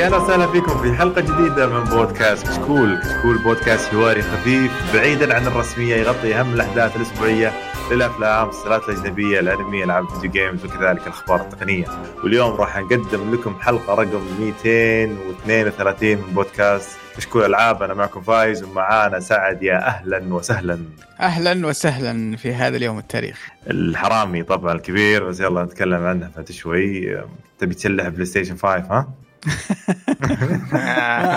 يا أهلا وسهلا فيكم في حلقة جديدة من بودكاست كشكول، كشكول بودكاست حواري خفيف بعيدا عن الرسمية يغطي أهم الأحداث الأسبوعية للأفلام، السلسلات الأجنبية، الأنمي، ألعاب ال video games وكذلك الأخبار التقنية. واليوم راح نقدم لكم حلقة رقم 232 من بودكاست كشكول ألعاب أنا معكم فايز ومعانا سعد يا أهلا وسهلا. أهلا وسهلا في هذا اليوم التاريخ. الحرامي طبعا الكبير بس يلا نتكلم عنه بعد شوي تبي تشلح PlayStation 5 ها؟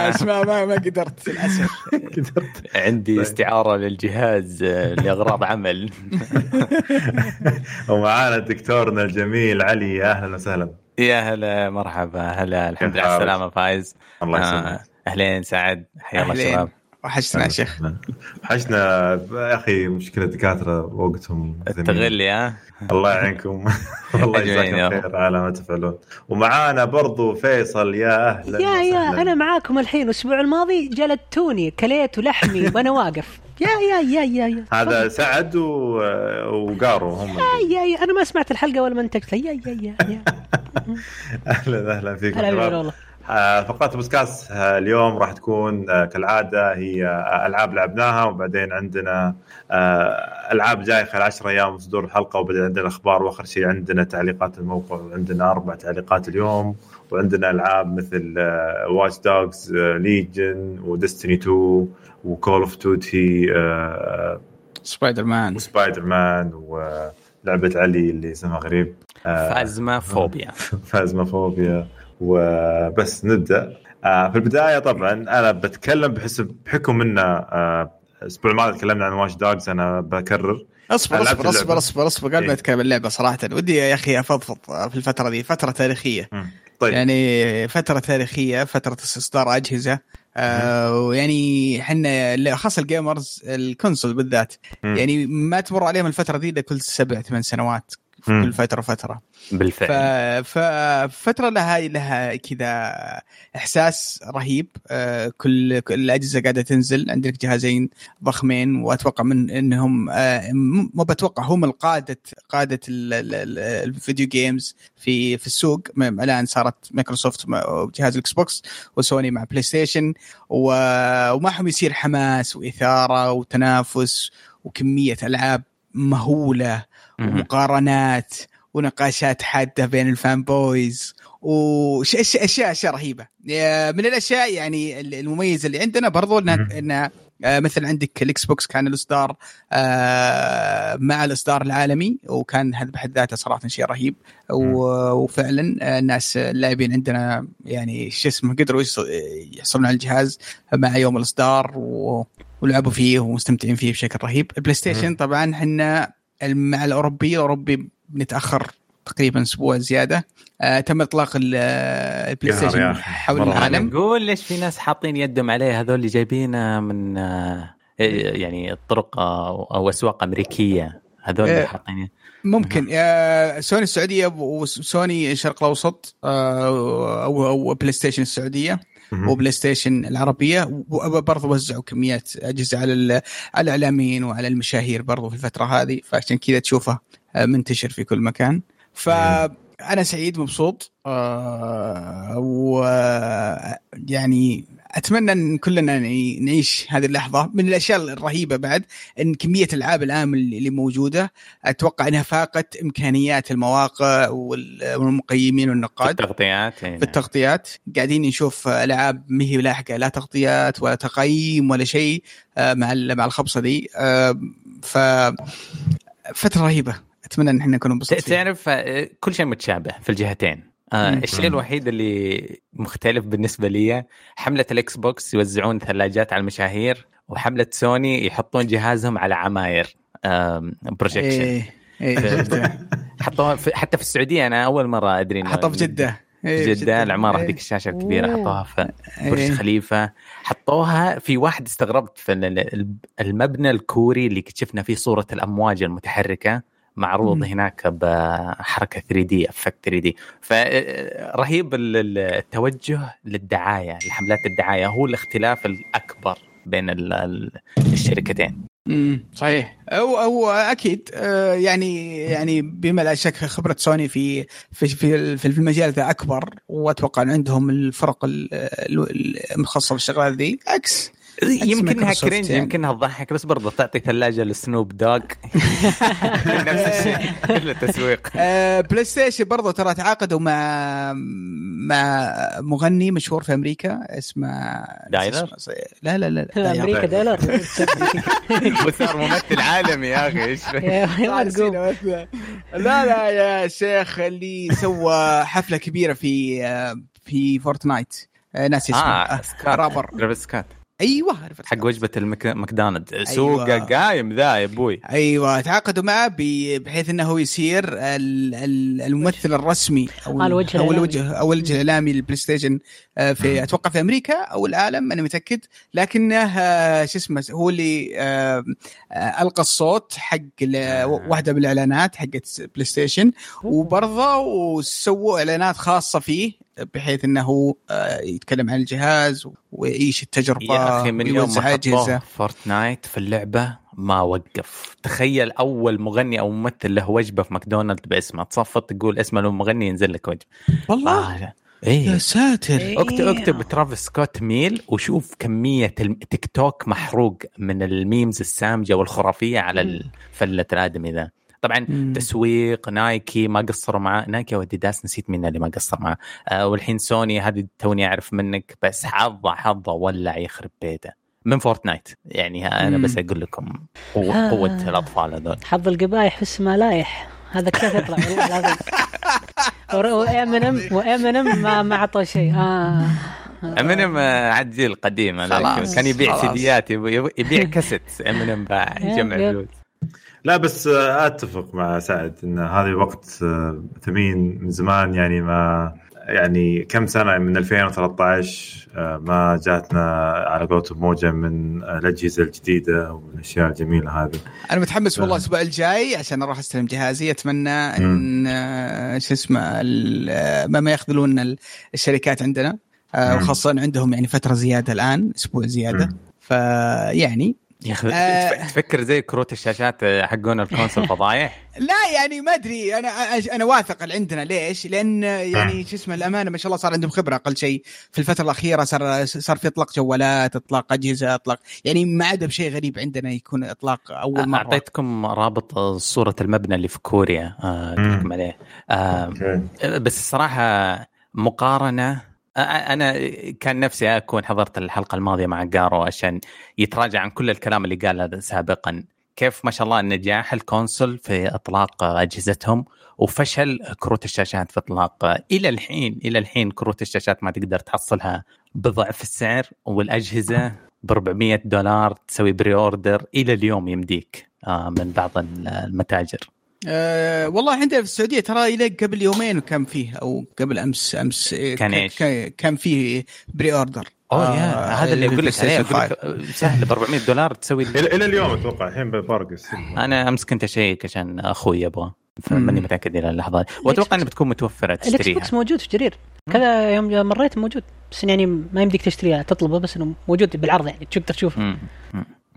اسمع ما ما قدرت للأسف. قدرت. عندي استعارة للجهاز لأغراض عمل. ومعانا دكتورنا الجميل علي. يا أهلا وسهلا. يا هلا مرحبا. هلا الحمد لله على السلامة فايز. الله يسلمك. أهلين سعد. حيا الله شباب. وحشتنا يا شيخ. وحشنا. يا أخي مشكلة الدكاتره وقتهم التغلي ها الله يعينكم. الله يجزاكم خير على ما تفعلون. ومعانا برضو فيصل. يا أهلا يا يا أنا معاكم الحين. الأسبوع الماضي جلدتوني كليت لحمي وأنا واقف. يا يا يا يا, يا. هذا سعد و... وقارو هم يا يا يا. أنا ما سمعت الحلقة ولا منتجتها يا يا يا, يا. أهلا أهلا فيكم هلا والله. فقرات بودكاست اليوم راح تكون كالعادة هي ألعاب لعبناها وبعدين عندنا ألعاب جاية خلال 10 أيام صدور الحلقة وبعدين عندنا أخبار وآخر شيء عندنا تعليقات الموقع وعندنا أربع تعليقات اليوم وعندنا ألعاب مثل Watch Dogs Legion و Destiny 2 و Call of Duty Spider-Man. و Spider-Man ولعبة علي اللي اسمها غريب Phasmophobia Phasmophobia وبس نبدأ. آه في البداية طبعا أنا بتكلم بحسب بحكم إن آه الأسبوع الماضي تكلمنا عن واش دوجز أنا بكرر. أصبر أصبر أصبر أصبر أصبر قبل ما اتكلم اللعبة صراحة. ودي يا أخي افضفض في الفترة دي فترة تاريخية. طيب. يعني فترة تاريخية فترة استصدار أجهزة. آه ويعني إحنا خاصة ال gamers ال console بالذات. مم. يعني ما تمر عليهم الفترة دي إلا كل سبع ثمان سنوات. في. كل فتره فترة. بالفعل. ففتره لها لها كذا إحساس رهيب. آه، كل كل الأجهزة قاعدة تنزل. عندك جهازين ضخمين وأتوقع من إنهم آه، مو بتوقع هم القادة قادة ال- ال- ال- ال video games في في السوق. الآن صارت مايكروسوفت مع- جهاز الاكس بوكس وسوني مع بلاي ستيشن ومعهم يصير حماس وإثارة وتنافس وكمية ألعاب. مهولة. ومقارنات ونقاشات حادة بين ال fanboys واشياء اشياء إشياء رهيبة يا- من الأشياء يعني المميزة اللي عندنا برضو ان مهم. إن آه، مثلا عندك الاكس بوكس كان الإصدار آه، مع الإصدار العالمي وكان هذا بحد ذاته صراحة شيء رهيب وفعلا آه، الناس اللاعبين عندنا يعني شو اسمه قدروا يحصلون على الجهاز مع يوم الإصدار و- ولعبوا فيه ومستمتعين فيه بشكل رهيب. البلاي ستيشن طبعا إحنا مع الأوروبي الأوروبي بنتاخر تقريبا أسبوع زيادة. آه تم إطلاق ال- آه، البلاي ستيشن. حول العالم. نقول ليش في ناس حاطين يدهم عليه هذول اللي جايبينه من آه، يعني طرق آه، أو أسواق أمريكية. هذول اللي. حاطين. ممكن. آه سوني السعودية وسوني الشرق الأوسط آه أو أو بلاي ستيشن السعودية. وبلاي ستيشن العربية وبرضه وزعوا كميات أجهزة على على الإعلاميين وعلى المشاهير برضه في الفترة هذه فعشان كذا تشوفه آه، منتشر في كل مكان. فانا سعيد مبسوط آه، و يعني أتمنى إن كلنا نعي- نعيش هذه اللحظة من الأشياء الرهيبة بعد إن كمية الألعاب الآن اللي موجودة أتوقع إنها فاقت إمكانيات المواقع وال- والمقيمين والنقاد. التغطيات يعني. في التغطيات. قاعدين نشوف ألعاب ما هي لاحقة لا تغطيات ولا تقييم ولا شيء آه، مع مع الخبصة دي. آه، ف فترة رهيبة. أتمنى إن إحنا نكون فيها. تعرف آه، كل شيء متشابه في الجهتين. آه. الشيء الوحيد اللي مختلف بالنسبة لي حملة الاكس بوكس يوزعون ثلاجات على المشاهير وحملة سوني يحطون جهازهم على عماير projection إيه إيه شفتها. حطوها في حتى في السعودية أنا أول مرة أدري إنه- حطها في جدة في إيه، جدة العمارة إيه. هذيك الشاشة الكبيرة أوه. حطوها في برج إيه. خليفة حطوها في واحد استغربت في ال- ال- المبنى الكوري اللي شفنا فيه صورة الأمواج المتحركة معروض مم. هناك بحركة 3D effect 3D. فرهيب التوجه للدعاية لحملات الدعاية. هو الاختلاف الأكبر بين ال- ال- الشركتين. امم صحيح. هو هو أكيد آه، يعني يعني بما لا شك خبرة سوني في في في في المجال ذا أكبر وأتوقع إن عندهم الفرق ال- ال- المخصصة بالشغلات ذي. عكس يمكنها cringe يعني. يمكنها تضحك بس برضه تعطي ثلاجة لسنوب دوق. نفس الشيء كله تسويق آه، بلاي ستيشن برضو ترى تعاقدوا مع مع مغني مشهور في أمريكا اسمه دايلر؟ لا لا لا دايلر. أمريكا دولار وصار ممثل عالمي يا أخي إيش لا. لا يا شيخ اللي سوى حفلة كبيرة في آه، في فورتنايت. آه، ناس اسمه. آه، رابر. ترافيس سكات. أيوه عرفت حق وجبة المك... ماكدونالدز. سوقه قايم ذا يا أبوي. أيوه تعاقدوا معه ب- بحيث إنه يصير ال- ال- الممثل الرسمي أو آه، الوجه أو. الوجه أو الوجه الإعلامي للبلاي ستيشن آه، في أتوقع في أمريكا أو العالم أنا متأكد. لكنه آه، شو اسمه هو اللي ألقى الصوت حق ل- واحدة من الإعلانات حقت بلاي ستيشن وبرضه وسووا إعلانات خاصة فيه بحيث إنه آه، يتكلم عن الجهاز ويعيش التجربة يا أخي من يوم ما فورتنايت في اللعبة ما وقف. تخيل أول مغني أو ممثل له وجبة في ماكدونالد باسمه. تصفط تقول اسمه المغني ينزل لك وجبة. والله؟ آه يا إيه ساتر. إيه. اكتب أكتب ترافيس سكوت meal وشوف كمية التيك توك محروق من ال memes السامجة والخرافية على فله الآدمي ذا. طبعا مم. تسويق نايكي ما قصروا معاه. نايكي واديداس نسيت مين اللي ما قصر معاه. آه والحين سوني هذه توني أعرف منك بس حظه حظه ولع يخرب بيته. من فورتنايت. يعني أنا مم. بس أقول لكم قوة, آه. قوة الأطفال هذول. حظ القبايح حس ما لايح. هذا كيف يطلع؟ والله العظيم. وامنم وامنم ما ما اعطوا شيء. آه. امينيم عجيل قديم. خلاص، كان يبيع. سيديات يبيع يبيع كاسيت امينيم باع يجمع. فلوس. لا بس أتفق مع سعد إن هذا وقت آه، ثمين من زمان يعني ما يعني كم سنة من 2013 آه، ما جاتنا على قولتهم موجة من الأجهزة الجديدة والاشياء الجميلة هذه أنا متحمس والله آه. الأسبوع الجاي عشان أروح أستلم جهازي أتمنى إن شو اسمه ما ما يخذلون ال- الشركات عندنا. وخاصة عندهم يعني فترة زيادة الآن أسبوع زيادة. فيعني يا أخي آه. تف- تفكر زي كروت الشاشات حقون الكونسول فضايح؟ لا يعني ما أدري. أنا أنا واثق اللي عندنا. ليش؟ لأن يعني شو اسمه الأمانة ما شاء الله صار عندهم خبرة. أقل شيء في الفترة الأخيرة صار صار في إطلاق جوالات إطلاق أجهزة إطلاق يعني ما عاد بشيء غريب عندنا يكون إطلاق أول مرة. أعطيتكم رابط صورة المبنى اللي في كوريا آه، عليه. آه، بس الصراحة مقارنة أنا كان نفسي أكون حضرت الحلقة الماضية مع جارو عشان يتراجع عن كل الكلام اللي قاله سابقا. كيف ما شاء الله نجاح ال console في إطلاق أجهزتهم وفشل كروت الشاشات في إطلاق. إلى الحين إلى الحين كروت الشاشات ما تقدر تحصلها بضعف السعر والأجهزة ب 400 دولار تسوي pre-order إلى اليوم يمديك آه، من بعض المتاجر. أه والله عندنا في السعودية ترى إلى قبل يومين كان فيه أو قبل أمس أمس إيه، كان؟ ك- كان فيه pre-order أوه يا هذا اللي أقول لك عليه أقول لك سهل ب 400 دولار تسوي إلى اليوم أتوقع الحين بفرق أنا أمس كنت أشيك عشان أخوي يبغى فماني. متأكد إلى اللحظة. هذه وأتوقع إنها بتكون متوفرة الاكس تشتريها. بوكس موجود في جرير. كذا يوم مريت موجود بس يعني ما يمديك تشتريها تطلبه بس إنه موجود بالعرض يعني تقدر تشوفه.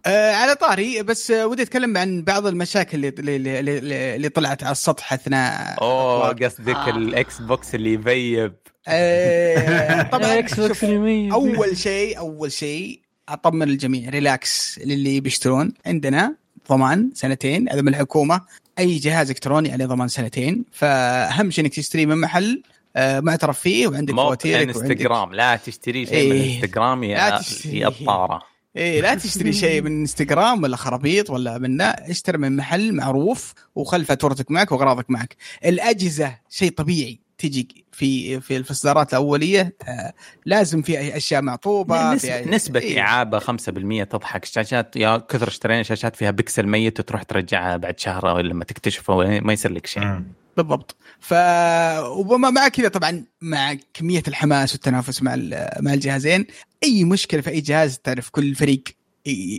آه على طاري بس آه ودي أتكلم عن بعض المشاكل اللي اللي, اللي, اللي طلعت على السطح أثناء أوه. قصدك آه. الإكس بوكس اللي يبيب آه طبعا إكس بوكس اليمين أول شيء أول شيء أطمن الجميع relax للي بيشترون عندنا ضمان سنتين هذا من الحكومة أي جهاز إلكتروني عليه ضمان سنتين فأهم شيء إنك تشتريه من محل آه معترف فيه وعندك فواتيرك وعندك إنستغرام لا تشتري شيء من إيه. إنستغرام يا. يا الطارة إيه لا تشتري شيء من إنستغرام ولا خرابيط ولا من لا اشتري من محل معروف وخل فاتورتك معك وأغراضك معك. الأجهزة شيء طبيعي. تجي في في الاصدارات الأولية آه لازم في أشياء معطوبة نسبة, في نسبة إيه. إي عابة 5% تضحك. الشاشات يا كثر اشترينا شاشات فيها بكسل ميت وتروح ترجعها بعد شهر أو لما تكتشفه ما يصير لك شيء. بالضبط. ف وما مع كذا طبعا مع كمية الحماس والتنافس مع مع الجهازين. أي مشكلة في أي جهاز تعرف كل فريق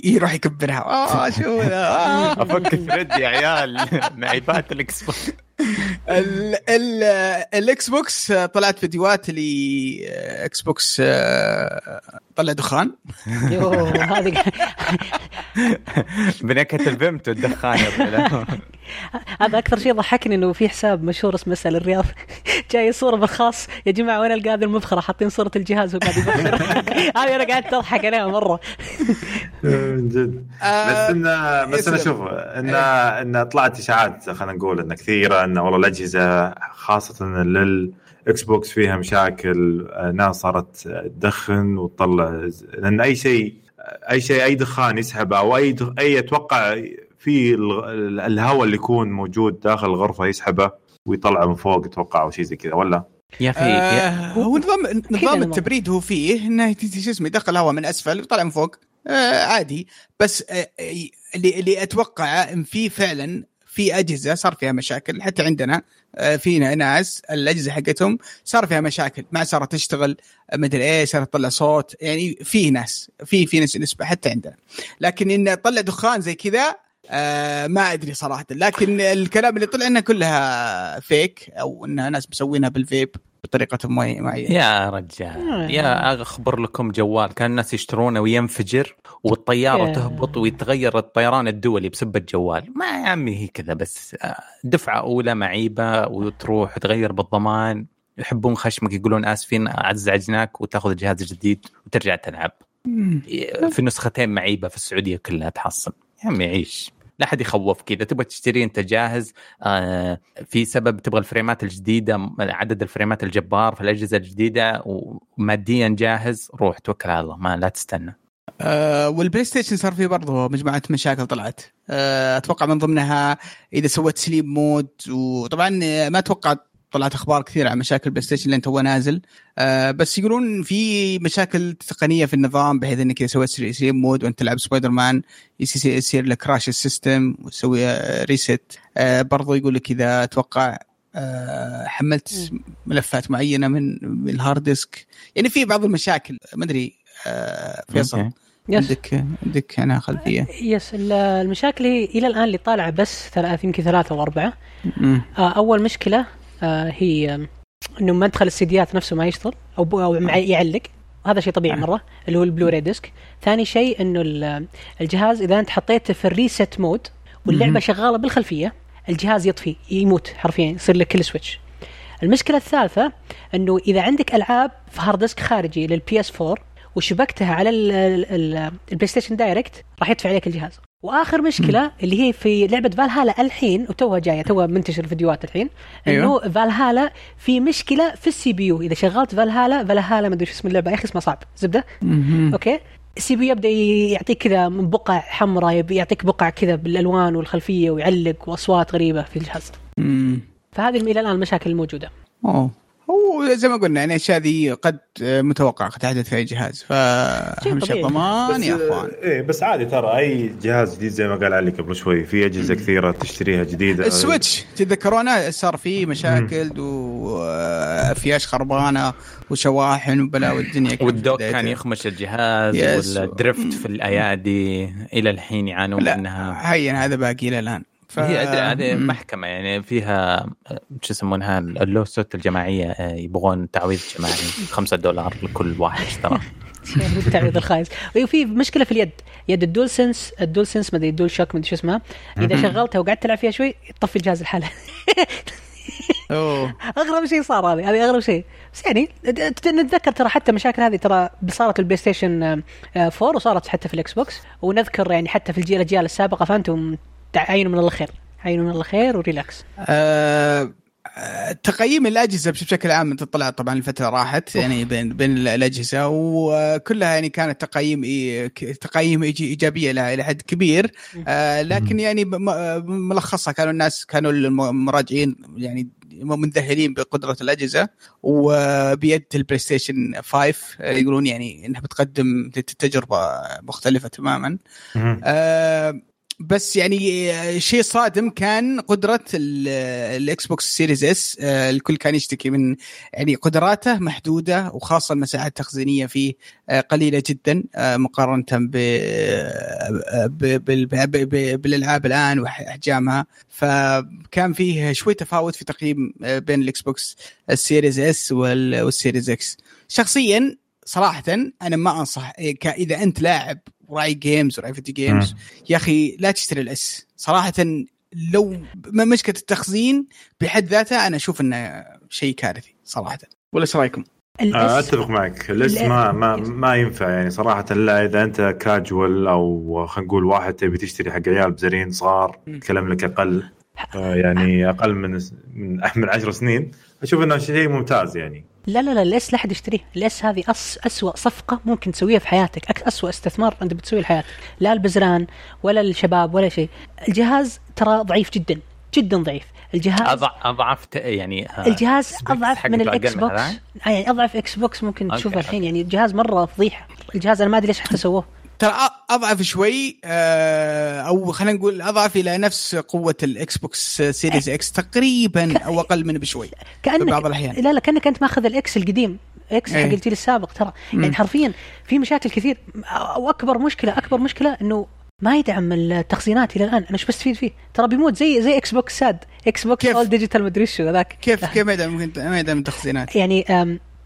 يروح يكبرها؟ آه شو آه. افك thread يا عيال. معيبات الإكس بوكس. الإكس بوكس آه، طلعت فيديوهات اللي آه، إكس بوكس آه، طلع دخان. يوه هذه بنكهة البمت والدخان. هذا أكثر شيء ضحكني إنه في حساب مشهور اسمه اسأل الرياض. جاي صورة بالخاص. يا جماعة وين القى هذه المبخرة؟ حاطين صورة الجهاز وقاعد يبخر هذه أنا قاعد أضحك عليها مرة. من جد. آه، بس انه بس أنا يسلم. شوف انه انه طلعت إشاعات خلينا نقول انه كثيرة انه والله الأجهزة خاصة للاكس بوكس فيها مشاكل ناس صارت تدخن وتطلع لأن أي شيء أي شيء أي دخان يسحبه أو أي دخ- أي أتوقع في ال- الهواء اللي يكون موجود داخل الغرفة يسحبه ويطلعه من فوق أتوقع أو شيء زي كذا ولا؟ يا أخي آه، هو نظام نظام. التبريد هو فيه إنه شو اسمه يدخل الهواء من أسفل ويطلع من فوق. آه عادي. بس آه آه، اللي اللي أتوقع إن في فعلا في أجهزة صار فيها مشاكل. حتى عندنا آه فينا ناس الأجهزة حقتهم صار فيها مشاكل. ما صارت تشتغل آه، مدري إيه صارت تطلع صوت. يعني في ناس في في ناس نسبة حتى عندنا. لكن انه طلع دخان زي كذا آه ما أدري صراحة. لكن الكلام اللي طلع إنها كلها فيك أو إنها ناس مسوينها بالفيب بطريقة معي- معينة. يا رجال. يا اخبر لكم جوال. كان الناس يشترونه وينفجر والطيارة يا. تهبط ويتغير الطيران الدولي بسبة جوال ما يا عمي هي كذا بس آه، دفعة أولى معيبة وتروح وتغير بالضمان. يحبون خشمك يقولون آسفين ازعجناك وتاخذ جهاز جديد وترجع تلعب. في نسختين معيبة في السعودية كلها تحصل. يا عمي عيش. لا حد يخوفك اذا تبغى تشتري أنت جاهز آه في سبب تبغى الفريمات الجديدة عدد الفريمات الجبار في الأجهزة الجديدة وماديا جاهز روح توكل على الله ما لا تستنى. آه والبلاي ستيشن صار فيه برضه مجموعة مشاكل طلعت. آه أتوقع من ضمنها إذا سويت sleep mode وطبعا ما أتوقع طلعت أخبار كثيره عن مشاكل بلاي ستيشن لأن توه نازل. آه بس يقولون في مشاكل تقنية في النظام بحيث إنك إذا سويت sleep mode وأنت تلعب سبايدر مان يصير يصير لك crash ال system وتسوي آه reset آه برضو يقول لك إذا أتوقع آه حملت ملفات معينة من من ال hard disk يعني في بعض المشاكل. ما أدري آه فيصل. yes. عندك عندك أنا خلفية؟ yes ال- المشاكل هي إلى الآن اللي طالعة بس ثلاث يمكن ثلاثة أو اربعه مم. آه، أول مشكلة آه، هي آم، إنه مدخل السيديات نفسه ما يشتغل أو أو يعلق. هذا شيء طبيعي مرة اللي هو ال Blu-ray disc. ثاني شيء إنه ال- الجهاز إذا أنت حطيته في ال rest mode واللعبة. شغالة بالخلفية الجهاز يطفي يموت حرفيا يصير لك kill switch المشكلة الثالثة إنه إذا عندك ألعاب في hard disk خارجي لل PS4 وشبكتها على ال- ال- ال- البلاي ستيشن direct راح يطفي عليك الجهاز. وآخر مشكلة اللي هي في لعبة فالهالا الحين وتوها جاية توها منتشر فيديوهات الحين إنه أيوه. فالهالا في مشكلة في ال CPU. إذا شغلت فالهالا فالهالا ما أدري شو اسم اللعبة يا أخي اسمها صعب. زبدة. okay. ال CPU يبدأ يعطيك كذا من بقع حمراء يعطيك بقع كذا بالألوان والخلفية ويعلق وأصوات غريبة في الجهاز. فهذه إلى الآن المشاكل الموجودة. أوه. هو زي ما قلنا يعني الأشياء ذي قد آه، متوقعة قد تحدث في أي جهاز. فاهم شيء. ضمان يا أخوان. إيه بس عادي ترى أي جهاز جديد زي ما قال علي قبل شوي في أجهزة كثيرة تشتريها جديدة. السويتش تتذكرون صار فيه مشاكل وفيش خربانة وشواحن وبلاوي الدنيا كانت وال dock. كان يخمش الجهاز yes. وال drift في الأيادي إلى الحين يعانون لا منها. هين هذا باقي إلى الآن. ف... هي هذه. محكمة يعني فيها آه، شو يسمونها ال lawsuit الجماعية آه، يبغون تعويض جماعي 5 دولار لكل واحد اشترى التعويض الخايس. وفي مشكلة في اليد. يد ال DualSense ال DualSense ما أدري ال DualShock ما أدري شو اسمها. إذا شغلتها وقعدت تلعب فيها شوي تطفي الجهاز لحاله أوه. أغرب شيء صار هذه هذه أغرب شيء. بس يعني نتذكر ترى حتى مشاكل هذه ترى صارت البلاي ستيشن آه، 4 وصارت حتى في الإكس بوكس. ونذكر يعني حتى في الجيل الأجيال السابقة فانتم عينوا من الله خير عينوا من الله خير و relax. آه، تقييم الأجهزة بشكل عام تطلع طبعا الفترة راحت يعني بين بين الأجهزة وكلها يعني كانت تقييم إي- ك- تقييم إيجي- إيجابية لها إلى حد كبير. آه، لكن يعني ملخصها كانوا الناس كانوا المراجعين يعني منذهلين بقدرة الأجهزة وبيد البلاي ستيشن 5 آه، يقولون يعني إنها بتقدم تجربة مختلفة تماما. آه، بس يعني آه، شيء صادم كان قدرة ال- الإكس بوكس Series S آه، الكل كان يشتكي من يعني قدراته محدودة وخاصة المساحات التخزينية فيه آه، قليلة جدا آه، مقارنة آه، بالألعاب الآن واحجامها فكان فيه شوي تفاوت في تقييم آه، بين الإكس بوكس ال Series S وال- وال Series X. شخصيا صراحة أنا ما أنصح إيه، إذا أنت لاعب وراعي games وراعي video games يا أخي لا تشتري ال S صراحة لو مشكلة التخزين بحد ذاتها أنا أشوف إنه شيء كارثي صراحة. ولا إيش رأيكم؟ آه، ال S أتفق معك. ال S ما ما ما ينفع يعني صراحة. لا إذا أنت كاجوال أو خلينا نقول واحد تبي تشتري حق عيال بزرين صغار مم. تكلم لك أقل. آه، يعني أقل من من من 10 سنين. أشوف إنه شيء ممتاز يعني. لا لا لا ال S لا أحد يشتريه ال S هذه أس اسوء صفقة ممكن تسويها في حياتك؟ اسوء استثمار أنت بتسويه لحياتك. لا البزران ولا الشباب ولا شيء. الجهاز ترى ضعيف جدا جدا ضعيف. الجهاز أضعف يعني آه، الجهاز أضعف من ال Xbox؟ آه، يعني أضعف Xbox ممكن تشوفه الحين. يعني الجهاز مرة فضيحة. الجهاز أنا ما أدري ليش حتى سووه. ترى أضعف شوي آه، أو خلينا نقول أضعف إلى نفس قوة ال Xbox Series X تقريبا أو أقل منه بشوي كانك في بعض الأحيان. لا لا كأنك أنت ماخذ ال X القديم X حق إيه. الجيل السابق ترى. يعني حرفيا في مشاكل كثير واكبر مشكلة أكبر مشكلة إنه ما يدعم التخزينات إلى الآن أنا إيش بستفيد فيه ترى بيموت زي زي Xbox ساد Xbox كيف؟ all digital مدري إيش هذاك كيف كيف ما يدعم ما يدعم التخزينات يعني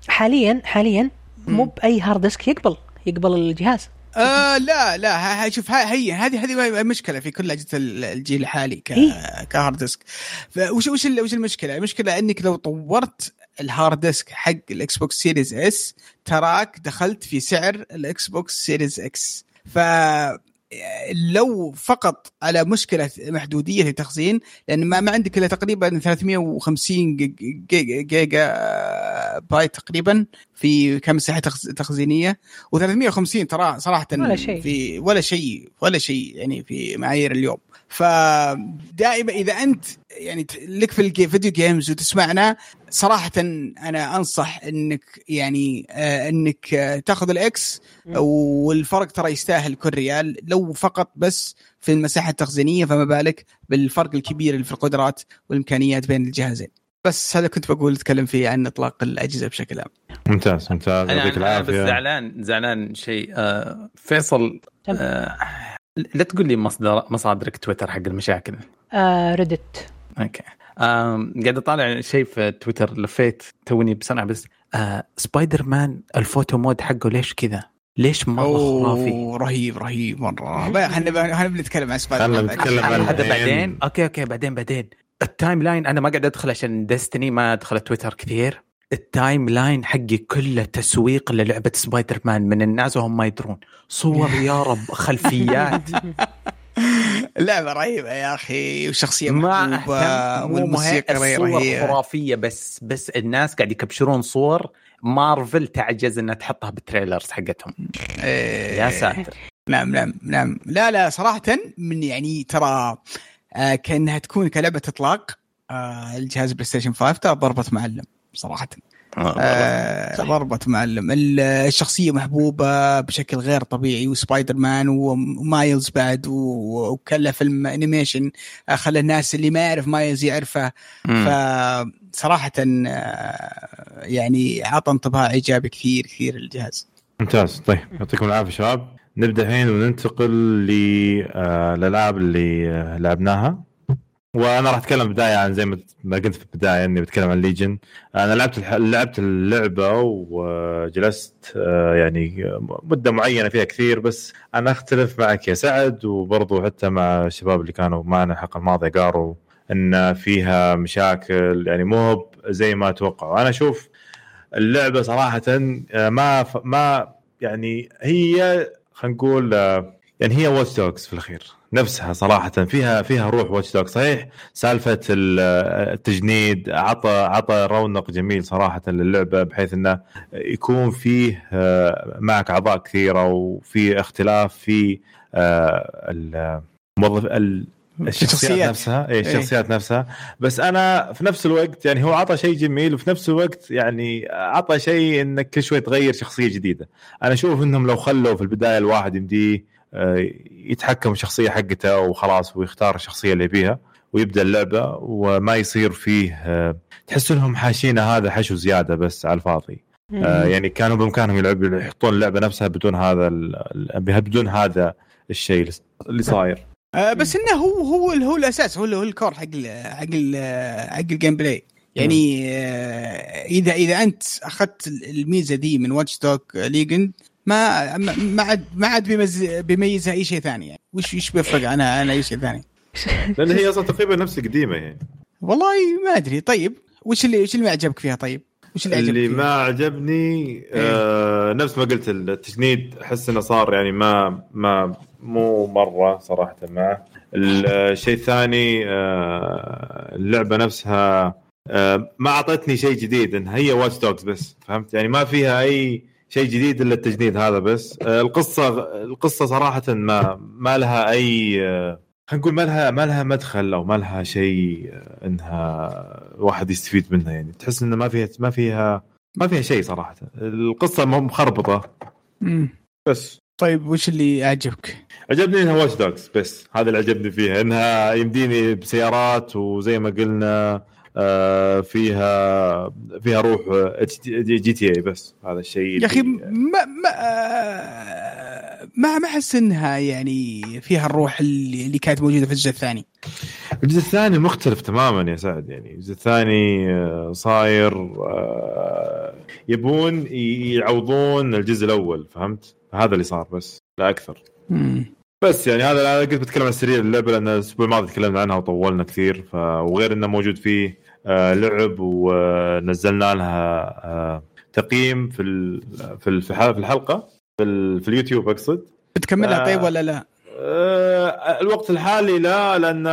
حاليا حاليا مو. بأي hard disk يقبل يقبل الجهاز آه لا لا شوف هي هذه هذه مشكلة في كل أجهزة ال- الجيل الحالي ك إيه. ك hard disk فوش وش ال- وش المشكلة؟ المشكلة إنك لو طورت ال hard disk حق ال Xbox Series S تراك دخلت في سعر ال Xbox Series X ف لو فقط على مشكلة محدودية التخزين لأن ما, ما عندك إلا تقريبا 350 جيج- جيجا, جيجا بايت تقريبا في كمساحه تخز- تخزينية و350 ترى صراحة ولا شيء. في ولا شيء ولا شيء يعني في معايير اليوم فدائما إذا أنت يعني لك في ال video games وتسمعنا صراحة أنا أنصح إنك يعني آه إنك آه تاخذ ال X. والفرق ترى يستاهل كل ريال لو فقط بس في المساحة التخزينية فما بالك بالفرق الكبير اللي في القدرات والإمكانيات بين الجهازين. بس هذا كنت بقول أتكلم فيه عن إطلاق الأجهزة بشكل عام. ممتاز ممتاز. أنا يعطيك أنا بس العافية. زعلان زعلان شيء. آه فيصل. آه لا تقول لي مصدر مصادرك تويتر حق المشاكل. آه Reddit okay قاعد أطالع شيء في تويتر لفيت توني بسرعة بس آه Spider-Man ال photo mode حقه ليش كذا؟ ليش مرة خرافي؟ اوه رهيب رهيب مرة خلينا بنتكلم عن سبايدر مان بعد. نتكلم عن هذا. بعدين okay okay بعدين بعدين ال timeline أنا ما قاعد أدخل عشان Destiny ما أدخل تويتر كثير ال timeline حقي كله تسويق للعبة سبايدر مان من الناس وهم ما يدرون صور يا رب خلفيات لعبة رهيبة يا أخي وشخصية ما محبوبة. والموسيقى رهيبة. خرافية بس بس الناس قاعد يكبتشرون صور مارفل تعجز إنها تحطها بال trailers حقتهم. إيه، يا ساتر. نعم نعم نعم. لا لا صراحة من يعني ترى آه كأنها تكون كلعبة إطلاق آه الجهاز PlayStation 5 ترى ضربة معلم صراحة. آه صح. ضربة معلم. ال- الشخصية محبوبة بشكل غير طبيعي و Spider-Man و Miles بعد وكله فيلم animation آه، خلى الناس اللي ما يعرف Miles يعرفه. فصراحة آه، يعني عطى انطباع إيجابي كثير كثير الجهاز ممتاز. طيب يعطيكم العافية شباب. نبدأ الحين وننتقل للألعاب اللي آه، لعبناها. وأنا راح أتكلم بدايه عن زي ما قلت في البداية إني بتكلم عن ليجن أنا لعبت الح... لعبت اللعبة وجلست آه، يعني مدة معينة فيها كثير بس أنا أختلف معك يا سعد وبرضو حتى مع الشباب اللي كانوا معنا الحلقة الماضية قالوا إن فيها مشاكل يعني مو زي ما أتوقع أنا أشوف اللعبة صراحة آه، ما. ما يعني هي خلينا نقول آه، يعني هي Watch Dogs في الأخير نفسها صراحة فيها فيها روح Watch Dogs صحيح سالفة ال- التجنيد عطى عطى رونق جميل صراحة للعبة بحيث إنه يكون فيه آه، معك أعضاء كثيرة وفي اختلاف في آه، الموظف ال- الشخصيات. نفسها. اي الشخصيات نفسها. بس أنا في نفس الوقت يعني هو عطى شيء جميل وفي نفس الوقت يعني عطى شيء إنك كل شوي تغير شخصية جديدة. أنا أشوف إنهم لو خلوا في البداية الواحد يمديه يتحكم الشخصية حقته وخلاص ويختار الشخصية اللي يبيها ويبدأ اللعبة وما يصير فيه آه، تحس إنهم حاشينه هذا حشو زيادة بس على الفاضي. آه، يعني كانوا بإمكانهم يلعبوا يحطون اللعبة نفسها بدون هذا بدون هذا الشيء اللي صاير. آه بس إنه هو هو هو الأساس هو هو ال core حق ال حق ال حق ال gameplay يعني آه إذا إذا أنت أخذت الميزة دي من Watch Dogs Legion ما ما ما عاد ما عاد بيمز- بيميزها أي شيء ثاني يعني. وش إيش بيفرق؟ عنها عن أي شيء ثاني. لأن هي أصلا تقريبا نفس القديمه يعني والله ما أدري. طيب وش اللي وش اللي ما عجبك فيها؟ طيب؟ وش اللي عجبك اللي فيها؟ ما عجبني آه نفس ما قلت التجنيد أحس إنه صار يعني ما ما مو مرة صراحة معه الشيء الثاني آه اللعبة نفسها آه ما أعطتني شيء جديد إن هي واتش دوجز بس فهمت؟ يعني ما فيها أي شيء جديد إلا التجنيد هذا بس. آه القصة القصة صراحة ما ما لها أي آه خلينا نقول ما لها ما لها مدخل أو ما لها شيء آه، إنها واحد يستفيد منها يعني. تحس إنه ما فيها ما فيها ما فيها شيء صراحة. القصة مو مخربطة. بس. طيب وش اللي عجبك؟ عجبني إنها Watch Dogs بس. هذا اللي عجبني فيها. إنها يمديني بسيارات وزي ما قلنا فيها فيها روح GTA بس هذا الشيء يا أخي ما ما آه، ما ما أحس إنها يعني فيها الروح اللي اللي كانت موجودة في الجزء الثاني الجزء الثاني مختلف تماما يا سعد يعني الجزء الثاني آه، صاير آه، يبون يعوضون الجزء الأول فهمت؟ هذا اللي صار بس لا أكثر مم. بس يعني هذا أنا كنت بتكلم عن سريع اللعبة لأن الأسبوع الماضي تكلمنا عنها وطولنا كثير ف... وغير إنه موجود فيه آه، لعب ونزلنا لها آه، تقييم في ال... في في الح- في الحلقة في, ال... في اليوتيوب أقصد بتكملها آه. طيب ولا لا؟ آه، الوقت الحالي لا لأن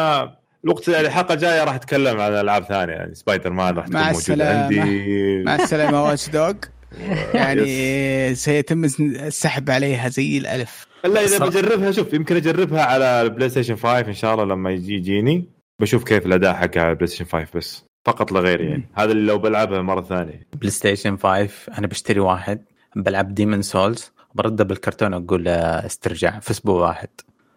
الوقت يعني الحلقة الجاية راح أتكلم عن ألعاب ثانية يعني سبايدر مان راح تكون مع موجودة. عندي مع السلامة Watch Dogs. يعني سيتم السحب عليها زي الألف إلا إذا. بجربها شوف يمكن أجربها على ال PlayStation 5 إن شاء الله لما يجي يجيني بشوف كيف الأداء حقها على ال PlayStation 5 بس فقط لا غير يعني هذا اللي لو بلعبها مرة ثانية. PlayStation 5 أنا بشتري واحد بلعب Demon's Souls برده بالكرتون واقول له استرجع في أسبوع واحد.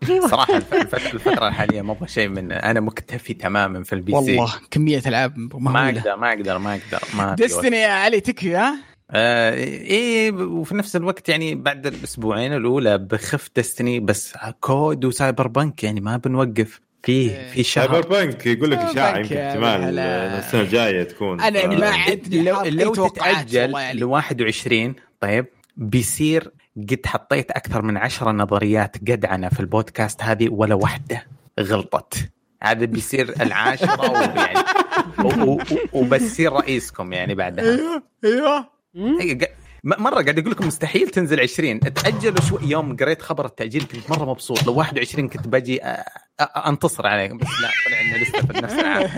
أيوه. صراحة الف- الف- الفترة الحالية ما أبغى شيء من أنا مكتفي تماما في ال PC والله كمية ألعاب ما مهولة. أقدر ما أقدر ما أقدر. ما وقت. Destiny يا علي تكفي ها؟ آه إيه وفي نفس الوقت يعني بعد الأسبوعين الأولى بخف Destiny بس COD و Cyberpunk يعني ما بنوقف. في في سايبر شهر. بنك يقول لك سايبر اشاعه يمكن احتمال. السنة الجاية تكون. أنا ف- ما عندي لو, لو تتأجل. ل 21 طيب بيصير قد حطيت أكثر من عشرة نظريات قدعنة في البودكاست هذه ولا واحدة غلطت. هذا بيصير العاشرة ويعني وبصير رئيسكم يعني بعدها. أيوه أيوه. إيه، مرة قاعد أقول لكم مستحيل تنزل 20 تأجلوا شوي. يوم قريت خبر التأجيل كنت مرة مبسوط. لو 21 كنت باجي أنتصر عليكم. بس لا طلع لنا لسه في نفس العام.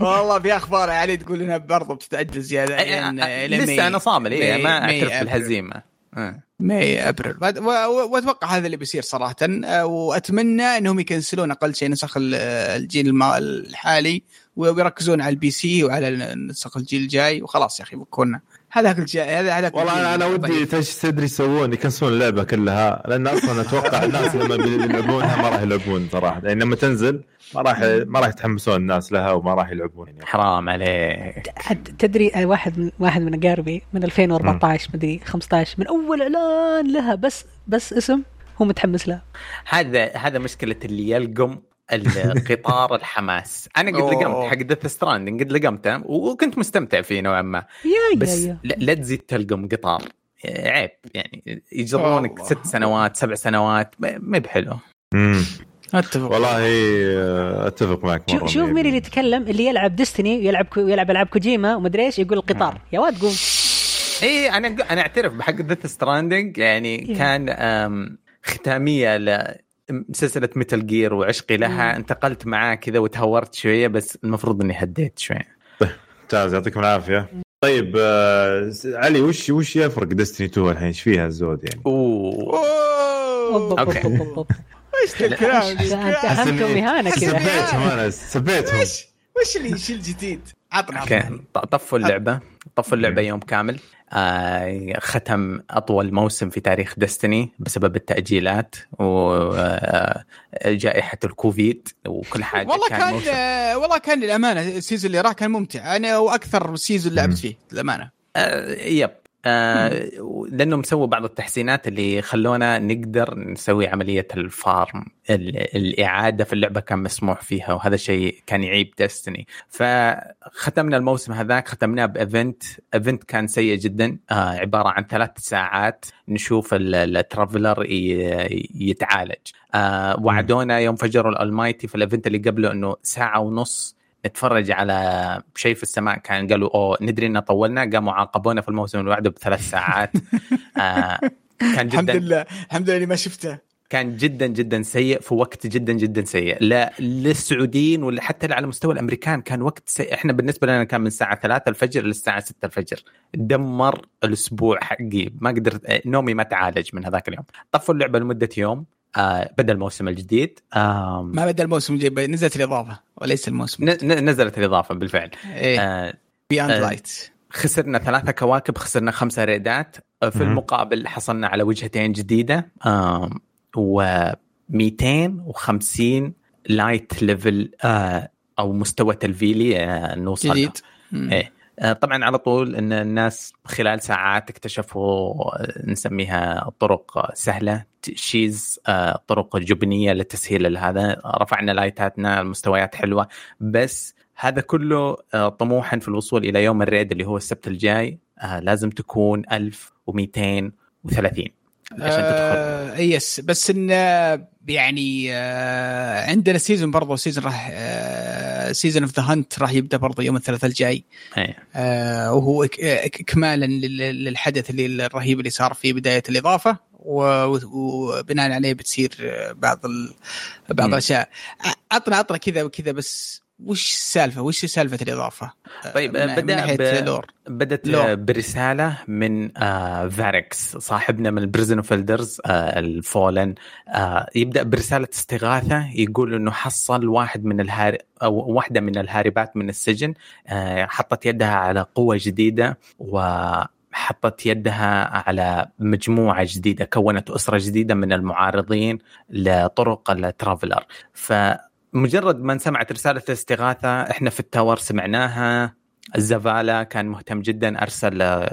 والله في أخبار يا علي تقول إنها برضه بتتأجل زيادة. لسه أنا صامل. ماي- ما أعترف. بالهزيمة. آه. May أبريل. وأتوقع هذا اللي بيصير صراحة. وأتمنى إنهم يكنسلون أقل شيء نسخ ال- الجيل الحالي ويركزون على ال PC وعلى نسخ الجيل الجاي. وخلاص يا أخي فكونا هذاك الجاي هذا هذاك والله أنا ودي. تش- تدري يسوون يكنسلون اللعبة كلها لأن أصلا أتوقع الناس لما بيلعبونها ما راح يلعبون صراحة. يعني لما تنزل ما راح ما راح يتحمسون الناس لها وما راح يلعبون يعني. حرام عليك. حد تدري واحد من واحد من اقاربي من 2014 مدري 15 من أول إعلان لها بس بس اسم هو متحمس لها هذا هذا مشكلة اللي يلقم القطار الحماس. أنا قد. لقمت حق Death Stranding قد لقمته وكنت مستمتع فيه نوعا ما. يا بس يا. يا لا, تزيد تلقم قطار. عيب يعني. يجرونك. ست سنوات سبع سنوات ما ما بحلو. امم أتفق. والله آه، أتفق معك مرة شوف مين اللي يتكلم؟ اللي يلعب Destiny ويلعب يلعب ألعاب كوجيما ومدري إيش يقول القطار. يا واد قوم اي أنا أنا أعترف بحق Death Stranding يعني Yeah. كان ختامية لسلسله Metal Gear وعشقي لها Mm. انتقلت معاه كذا وتهورت شوية بس المفروض إني هديت شوي ممتاز يعطيكم العافية. طيب آه، علي وش وش يفرق Destiny 2 الحين؟ إيش فيها الزود يعني؟ أوه. أوه. okay. إيش الكلام اهانه كذا. سبيتهم أنا سبيتهم. وش وش اللي الجديد؟ عطنا okay. طفوا اللعبة. طفوا اللعبة يوم كامل. ختم أطول موسم في تاريخ Destiny بسبب التأجيلات وجائحه الكوفيد وكل حاجة. والله كان كان آه، والله كان للأمانة ال season اللي راح كان ممتع. أنا وأكثر season لعبت فيه للأمانة. آه yep. آه لأنه مسوي بعض التحسينات اللي خلونا نقدر نسوي عملية ال farm ال- الإعادة في اللعبة كان مسموح فيها وهذا الشيء كان يعيب Destiny فختمنا الموسم هذاك ختمناه ب event event كان سيء جدا آه عبارة عن ثلاث ساعات نشوف ال- ال Traveler يتعالج. آه وعدونا يوم فجروا ال Almighty في ال event اللي قبله إنه ساعة ونص نتفرج على شيء في السماء. كان قالوا أوه ندري ان طولنا. قاموا عاقبونا في الموسم اللي بعده بثلاث ساعات. آه كان الحمد جدا لله. الحمد لله ما شفته. كان جدا جدا سيء في وقت جدا جدا سيء. لا للسعوديين ولا حتى على مستوى الأمريكان كان وقت سيء. إحنا بالنسبة لنا كان من الساعة 3 الفجر للساعة 6 الفجر. دمر الأسبوع حقي. ما قدرت نومي ما تعالج من هذاك اليوم. طفوا اللعبة لمدة يوم. آه بدأ الموسم الجديد. آه ما بدأ الموسم الجاي نزلت الإضافة وليس الموسم. ن- ن- نزلت الإضافة بالفعل. إيه. آه Beyond آه، Light خسرنا ثلاثة كواكب خسرنا خمسة ريدات. في مهم. المقابل حصلنا على وجهتين جديدة. آم، و 250 light level آه، أو مستوى تلفيلي آه، نوصل. جديد. إيه. آه، طبعا على طول إن الناس خلال ساعات اكتشفوا آه، نسميها طرق سهلة. cheese آه، طرق جبنية لتسهيل هذا. رفعنا لايتاتنا المستويات حلوة. بس هذا كله آه، طموحا في الوصول إلى يوم ال raid اللي هو السبت الجاي. آه، لازم تكون 1230 عشان تدخل. آه yes. بس إن يعني آه عندنا season برضه season راح آه Season of the Hunt راح يبدأ برضه يوم الثلاثاء الجاي. إيه. آه وهو اكمالا لل- للحدث اللي الرهيب اللي صار في بداية الإضافة. وبناء عليه بتصير بعض ال... بعض. الأشياء عطنا عطنا كذا وكذا بس وش السالفة؟ وش سالفة الإضافة؟ طيب، ناحية ب- بدت lore. برسالة من آه Variks صاحبنا من ال Prison of Elders آه ال Fallen آه يبدأ برسالة استغاثة يقول إنه حصل واحد من الهار أو واحدة من الهاربات من السجن آه حطت يدها على قوة جديدة وحطت يدها على مجموعة جديدة كونت أسرة جديدة من المعارضين لطرق ال Traveler. فمجرد ما سمعت رسالة الاستغاثة إحنا في ال Tower سمعناها. ال Zavala كان مهتم جدا أرسل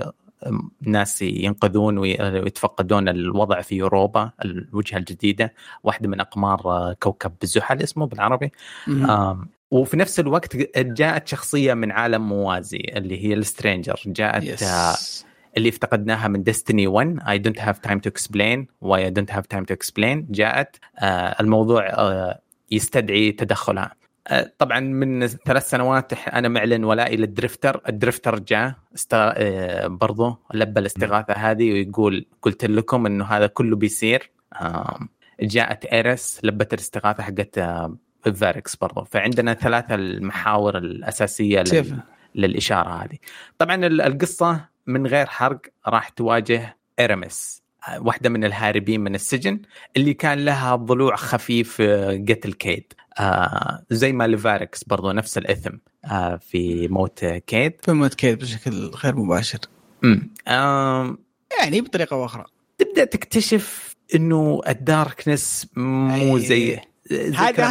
ناس ينقذون وي- ويتفقدون الوضع في أوروبا الوجهة الجديدة واحدة من أقمار كوكب زحل اسمه بالعربي. وفي نفس الوقت جاءت شخصية من عالم موازي اللي هي ال Stranger جاءت yes. آه، اللي افتقدناها من Destiny 1 I don't have time to explain why I don't have time to explain. جاءت آه، الموضوع آه، يستدعي تدخلها. آه، طبعا من ثلاث سنوات أنا معلن ولائي لل Drifter ال Drifter جاء است... آه، برضو لبى الاستغاثة هذه ويقول قلت لكم إنه هذا كله بيصير. آم، جاءت Eris لبت الاستغاثة حقت آه، Variks برضو. فعندنا ثلاثة المحاور الأساسية لل... للإشارة هذه. طبعا ال- القصة من غير حرق راح تواجه Eramis واحدة من الهاربين من السجن اللي كان لها ضلوع خفيف آه، قتل Cayde. آه زي ما ل Variks برضو نفس الإثم آه في موت Cayde. في موت كيد بشكل غير مباشر. أمم. آم، يعني بطريقة أخرى تبدأ تكتشف إنه ال Darkness مو. زي زي هذا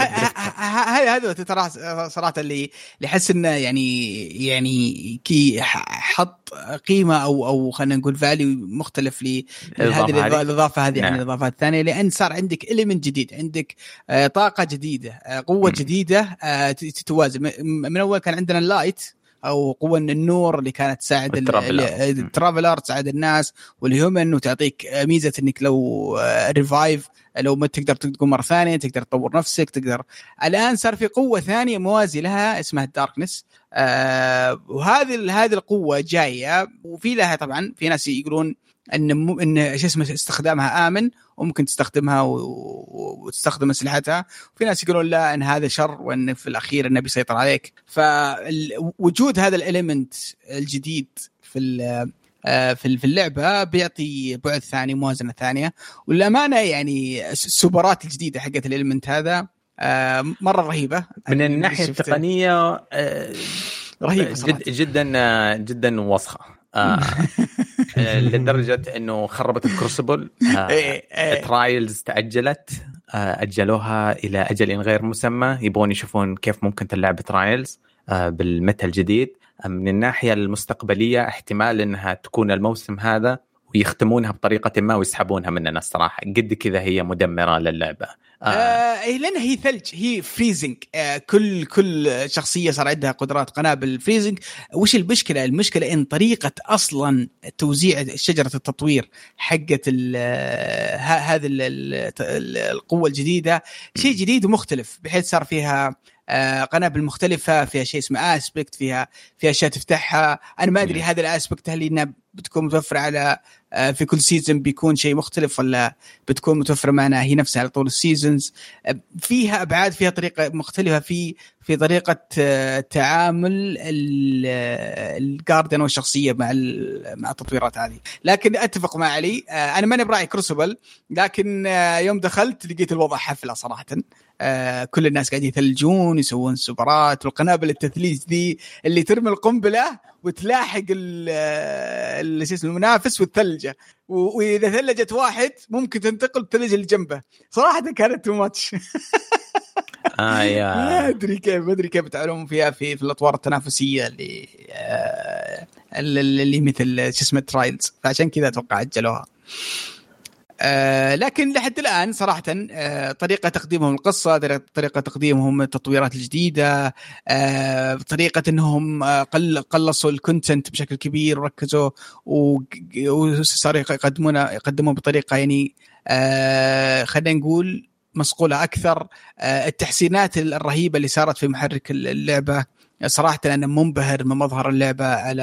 كلام ه- الدرفتر. ه- ه- هذا ترى صراحة اللي اللي يحس إنه يعني يعني كي حط قيمة أو أو خلينا نقول value مختلف ل- هذه. الاضافه هذه عن نعم. الإضافات الثانية لأن صار عندك element جديد عندك آه، طاقة جديدة آه، قوة. جديدة آه، ت- تتوازن م- من أول كان عندنا ال Light أو قوة النور اللي كانت تساعد ال Traveler تساعد الناس وال human وتعطيك آه، ميزة إنك لو revive لو ما تقدر تقوم مرة ثانية تقدر تطور نفسك تقدر. الآن صار في قوة ثانية موازي لها اسمها ال Darkness. آه وهذه هذه القوة جاية وفي لها طبعا في ناس يقولون إن. إن شو اسمه استخدامها آمن وممكن تستخدمها وتستخدم أسلحتها. وفي ناس يقولون لا إن هذا شر وإن في الأخير إنه بيسيطر عليك. فوجود هذا ال element الجديد في ال- آه، في في اللعبة بيعطي بعد ثاني موازنة ثانية. والامانه يعني السوبرات الجديدة حقت ال element هذا آه، مرة رهيبة. من الناحية شفت- التقنية آه، رهيبة صراحة. جد جدا جدا وسخة. لدرجة إنه خربت ال Crucible. آه إيه، إيه. Trials تأجلت. آه أجلوها إلى أجل غير مسمى. يبغون يشوفون كيف ممكن تلعب Trials آه بال meta الجديد. آه، من الناحية المستقبلية احتمال إنها تكون الموسم هذا ويختمونها بطريقة ما ويسحبونها مننا الصراحة. قد كذا هي مدمرة للعبة. آه. آه لأن هي ثلج هي freezing آه كل كل شخصية صار عندها قدرات قنابل freezing وش المشكلة؟ المشكلة إن طريقة أصلا توزيع شجرة التطوير حقت هذه القوة الجديدة شيء جديد ومختلف بحيث صار فيها آه، قنابل مختلفه فيها شيء اسمه aspect فيها فيها اشياء تفتحها. أنا ما أدري هذا ال aspect هل إنها بتكون متوفرة على آه، في كل season بيكون شيء مختلف ولا بتكون متوفرة معنا هي نفسها على طول ال seasons آه، فيها أبعاد فيها طريقة مختلفة في في طريقة تعامل ال Guardian والشخصية مع مع التطويرات هذه. لكن أتفق مع علي أنا ماني براعي Crucible لكن يوم دخلت لقيت الوضع حفلة صراحة. آه كل الناس قاعدين يثلجون يسوون سوبرات والقنابل التثليج ذي اللي ترمي القنبلة وتلاحق ال شو اسمه المنافس وتثلجه. وإذا ثلجت واحد ممكن تنتقل تثلج اللي جنبه. صراحة كانت too much آه يا. ما أدري كيف ما أدري كيف تلعبون فيها في في الأطوار التنافسية اللي آه اللي مثل شو اسمه Trials فعشان كذا أتوقع أجلوها. آه لكن لحد الآن صراحة آه طريقة تقديمهم القصة طريقه تقديمهم التطويرات الجديدة آه طريقة إنهم قل قلصوا ال content بشكل كبير وركزوا وصاروا يقدمون يقدمون بطريقة يعني خلينا نقول مصقوله أكثر. التحسينات الرهيبة اللي صارت في محرك اللعبة صراحة أنا منبهر من مظهر اللعبة على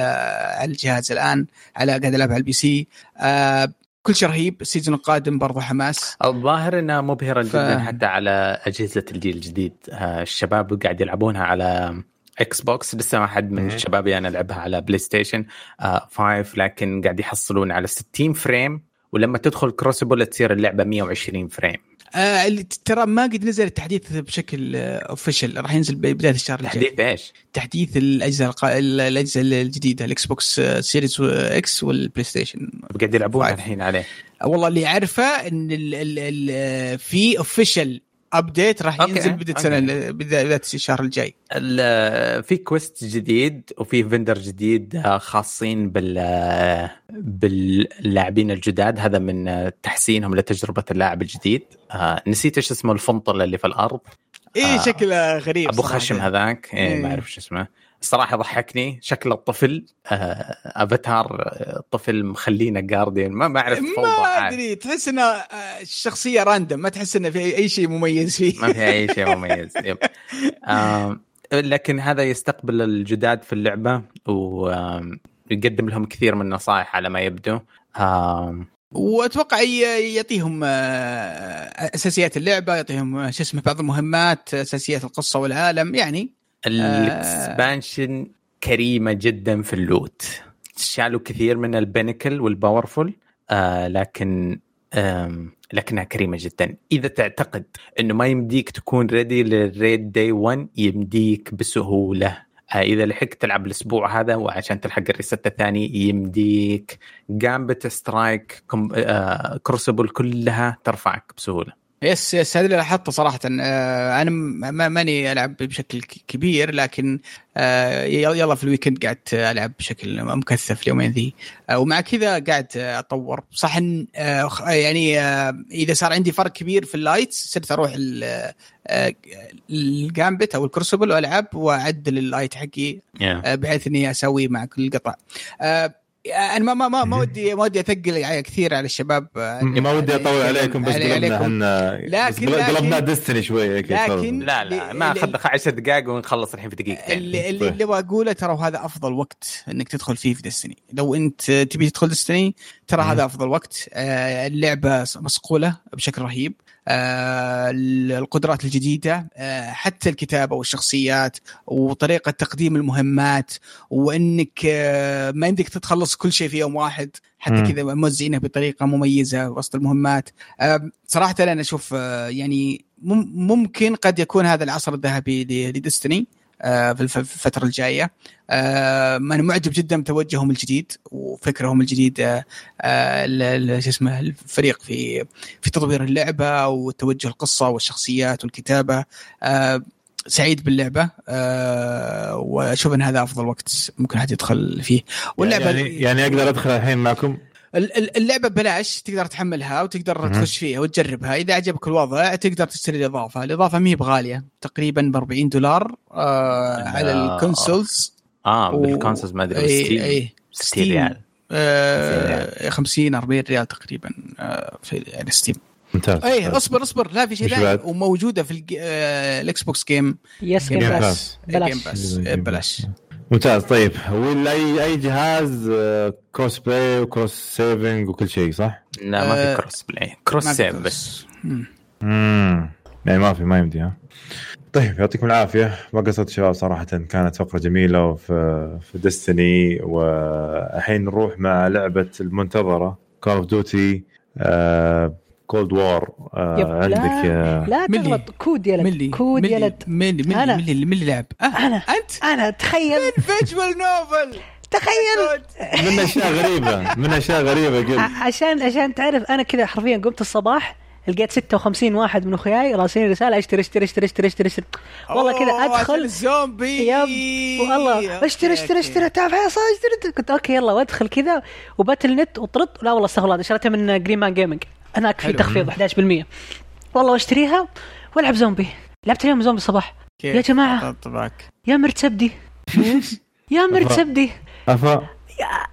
على الجهاز الآن على قاعد ألعب على ال PC. آه كل شيء رهيب ال season القادم برضه حماس. الظاهر إنها مبهرة ف... جدا حتى على أجهزة الجيل الجديد. آه، الشباب قاعد يلعبونها على Xbox لسه ما حد من الشباب أنا يعني لعبها على PlayStation 5 لكن قاعد يحصلون على 60 frame. ولما تدخل Crucible تصير اللعبة 120 frame. آه ترى ما قد نزل التحديث بشكل official آه راح ينزل بداية الشهر الجاي. تحديث إيش؟ تحديث الأجهزة الق... الأجهزة الجديدة ال Xbox Series X وال PlayStation قاعد يلعبون الحين عليه. والله اللي أعرفه إن ال ال ال في official update راح ينزل بداية السنة بدايه الشهر الجاي. في quest جديد وفي vendor جديد آه، خاصين بال آه، باللاعبين الجداد. هذا من تحسينهم لتجربة اللاعب الجديد. آه، نسيت إيش اسمه ال vendor اللي في الأرض. إيه شكله غريب أبو خشم هذاك. إيه, إيه. ما أعرف شو اسمه. الصراحه ضحكني شكل الطفل آه أفاتار طفل مخلينا Guardian ما ما أعرف ما أدري تحس إنه الشخصية random ما تحس إنه في أي شيء مميز فيه. ما في أي شيء مميز yep. آه لكن هذا يستقبل الجداد في اللعبة ويقدم لهم كثير من النصائح على ما يبدو. آه وأتوقع يعطيهم أساسيات اللعبة يعطيهم شو اسمه بعض المهمات أساسيات القصة والعالم يعني ال expansion كريمة جدا في ال loot. شالوا كثير من ال pinnacle وال powerful آه لكن لكنها كريمة جدا. إذا تعتقد إنه ما يمديك تكون ready لل raid day 1 يمديك بسهولة. آه إذا لحقت تلعب الأسبوع هذا وعشان تلحق ال reset الثاني يمديك Gambit strike آه Crucible كلها ترفعك بسهولة. yes yes هذا اللي لاحظته صراحة. آه أنا ماني ألعب بشكل كبير لكن آه يلا في ال weekend قعدت ألعب بشكل مكثف اليومين ذي. آه ومع كذا قاعد أطور. صح إن يعني إذا صار عندي فرق كبير في ال lights صرت أروح ال Gambit أو ال Crucible وألعب واعدل ال light حقي بحيث إني أسوي مع كل قطع. أنا ما ما ما, ما ودي ما ودي أثقل كثير على الشباب ما ودي أطول عليكم بس قلبنا إحنا لكن قلبنا Destiny شوية لكن لا لا ما اخذ 10 دقائق ونخلص الحين في دقيقتين. اللي اللي, اللي أقوله ترى هذا أفضل وقت إنك تدخل فيه في ديستني لو أنت تبي تدخل ديستني ترى هذا أفضل وقت. آه، اللعبة مصقولة بشكل رهيب. آه، القدرات الجديدة آه، حتى الكتابة والشخصيات وطريقة تقديم المهمات وإنك آه، ما عندك تتخلص كل شيء في يوم واحد حتى كذا موزعينها بطريقة مميزة وسط المهمات. صراحة أنا أشوف يعني ممكن قد يكون هذا العصر الذهبي لديستني. آه، في الف- في الفترة الجاية. آه، أنا معجب جدا بتوجههم الجديد وفكرهم الجديد آه، آه، شو اسمه الفريق في في تطوير اللعبة وتوجه القصة والشخصيات والكتابة. آه، سعيد باللعبة آه، وأشوف إن هذا أفضل وقت ممكن حد يدخل فيه. واللعبة يعني يعني أقدر أدخل الحين معكم؟ اللعبة ببلاش تقدر تحملها وتقدر. تخش فيها وتجربها. إذا عجبك الوضع تقدر تشتري الإضافة. الإضافة ما هي بغالية تقريبا ب 40 دولار آه على. الكونسولز. آه و- بال consoles ما أدري اي Steam إي 60 ريال. آه 50 40 ريال تقريبا آه في يعني Steam ممتاز. إي اصبر اصبر لا في شيء ثاني؟ وموجودة في آه، ال Xbox Game. yes Game. Pass Pass بلاش. ممتاز. طيب ولا أي أي جهاز cross play و cross saving وكل شيء صح؟ لا ما في cross play cross في save. بس. مم. امم يعني ما في ما يمدي ها. طيب يعطيكم العافية. ما قصرت شباب صراحة. كانت فقرة جميلة وفي في ديستني والحين نروح مع لعبة المنتظرة كول اوف ديوتي كولد وور يب، لا. عندك يا لا ملي. تغلط كود يلد ملي كود ملي يلد ملي ملي أنا. ملي ملي لعب. آه أنا. أنت؟ أنا تخيل. فيجوال نوفل. تخيل. من أشياء غريبة من أشياء غريبة قلت. ع- عشان عشان تعرف أنا كذا حرفيا قمت الصباح لقيت 56 واحد من أخوياي راسلين رسالة أشتري أشتري أشتري أشتري أشتري, أشتري. والله كذا أدخل. الزومبي. yep والله أشتري أشتري أشتري تعال حصان أشتري. كنت okay يلا وأدخل كذا و Battle.net وطرد. لا والله استغفر الله شريتها من Green Man Gaming. هناك في حلو. تخفيض 11% والله واشتريها والعب زومبي. لعبت اليوم زومبي الصباح؟ يا جماعة. طبعك يا مرت سبدي. يا مرت سبدي. أفا.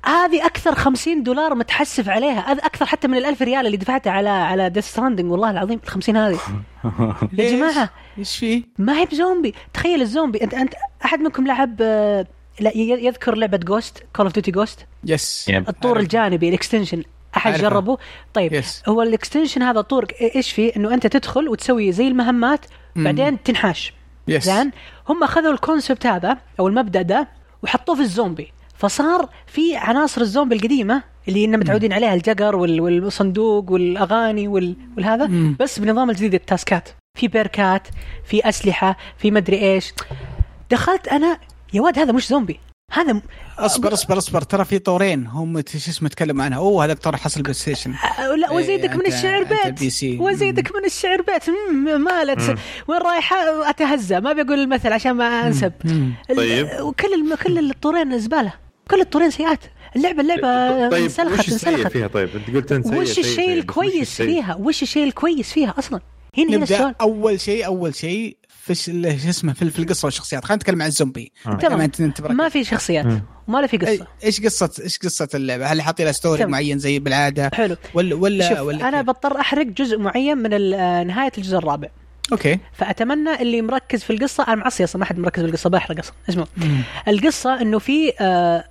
هذه أكثر 50 دولار متحسف عليها. هذا أكثر حتى من الألف ريال اللي دفعتها على على Death Stranding والله العظيم ال 50 هذه. يا؟ جماعة إيش فيه؟ ما هي بزومبي. تخيل الزومبي. أنت أنت أحد منكم لعب آه، لا يذكر لعبة Ghost Call of Duty Ghost yes. الطور. الجانبي ال Extinction. أحد. جربه طيب yes. هو ال Extinction هذا طور إيش فيه؟ إنه أنت تدخل وتسوي زي المهمات. بعدين تنحاش. yes زين؟ هم أخذوا ال concept هذا أو المبدأ ده وحطوه في الزومبي. فصار في عناصر الزومبي القديمة اللي إننا متعودين عليها ال Jugger وال- والصندوق والأغاني وال- والهذا مم. بس بنظام الجديد التاسكات. في بيركات في أسلحة في مدري إيش. دخلت أنا يا واد هذا مش زومبي. هذا م- اصبر اصبر اصبر. ترى في طورين هم شو اسمه تكلم عنها. أوه هذا طور حصل بلاي ستيشن. أه، لا وزيدك إيه، من أنت- الشعر بيت. وزيدك من الشعر بيت. مم، مالت. وين رايحة؟ اتهزى ما بقول المثل عشان ما أنسب. طيب. وكل الم... كل الطورين زبالة. كل الطورين سيئات. اللعبة اللعبة طيب انسلخت انسلخت. فيها؟ طيب أنت قلت أنت سيء وش سيء الشيء وش الكويس؟ فيها؟ وش الشيء الكويس فيها أصلا؟ هنا هنا السؤال. أول شيء أول شيء في شو اسمه في في القصة والشخصيات. خلينا نتكلم عن الزومبي. تمام. ما في شخصيات. وما له في قصة. إيش قصه إيش قصة اللعبة؟ هل حاطين لها story تمام. معين زي بالعادة؟ حلو. ولا ولا شوف ولا أنا؟ بضطر أحرق جزء معين من آه، نهاية الجزء الرابع. okay. فأتمنى اللي مركز في القصة أنا معصي أصلا ما حد مركز في القصة بحرق أصلا اسمع القصة إنه في آه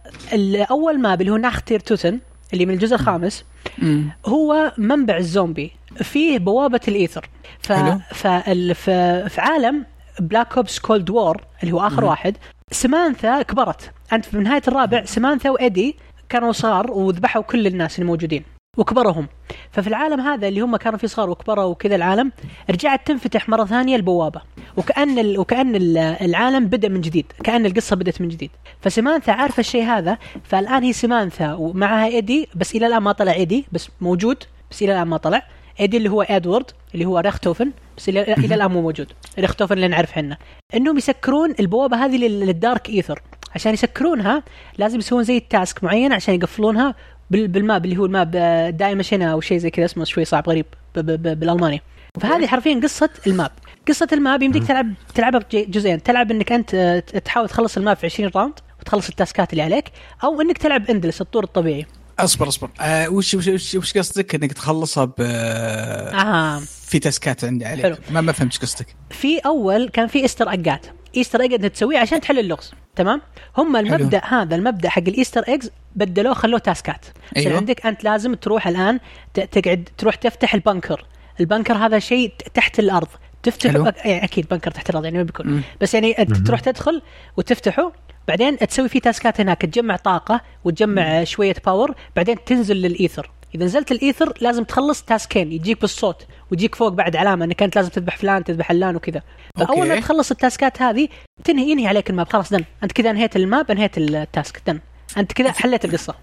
أول map اللي هو Nacht der Untoten اللي من الجزء الخامس مم. هو منبع الزومبي. فيه بوابة ال Aether. ف. فال... ف... في عالم Black Ops Cold War اللي هو آخر واحد سمانثا كبرت. أنت في نهاية الرابع سمانثا وإيدي كانوا صغار وذبحوا كل الناس الموجودين وكبرهم. ففي العالم هذا اللي هم كانوا فيه صغار وكبروا وكذا العالم رجعت تنفتح مرة ثانية البوابة. وكأن ال... وكأن ال- العالم بدأ من جديد. كأن القصة بدأت من جديد. فسمانثا عارفة الشيء هذا فالآن هي سمانثا ومعها إيدي بس إلى الآن ما طلع إيدي بس موجود بس إلى الآن ما طلع. إيدي اللي هو إدوارد اللي هو ريختوفن بس إلى الآن مو موجود. ريختوفن اللي نعرف إحنا إنهم يسكرون البوابة هذه لل- لل Dark Aether. عشان يسكرونها لازم يسوون زي ال task معين عشان يقفلونها بال map اللي هو ال map Die Maschine أو شيء زي كذا اسمه شوي صعب غريب بالألماني. فهذه حرفيا قصة ال map. قصة ال map يمديك تلعب تلعبها بجزئين تلعب إنك أنت آه، تحاول تخلص ال map في 20 round وتخلص التاسكات اللي عليك أو إنك تلعب endless الطور الطبيعي. اصبر اصبر. آه وش وش وش, وش قصدك؟ انك تخلصها ب آه. في تاسكات عندي عليك. حلو. ما ما فهمت قصدك. في أول كان في ايستر ايجات Easter egg انت تسويه عشان تحل اللغز. تمام؟ هم المبدأ هذا المبدأ حق ال Easter eggs بدلوه خلوه تاسكات. أيوه. عندك أنت لازم تروح الآن تقعد تروح تفتح ال bunker. ال bunker هذا شيء تحت الأرض. تفتح حلو. يعني أكيد bunker تحت الأرض يعني ما بيكون. مم. بس يعني أنت تروح تدخل وتفتحه بعدين تسوي فيه تاسكات هناك تجمع طاقة وتجمع شوية power بعدين تنزل لل Aether. إذا نزلت ال Aether لازم تخلص تاسكين يجيك بالصوت ويجيك فوق بعد علامة إنك أنت لازم تذبح فلان تذبح علان وكذا. فأول ما. تخلص التاسكات هذه تنهي ينهي عليك ال map. خلاص done أنت كذا انهيت ال map انهيت ال task done أنت كذا حليت القصة.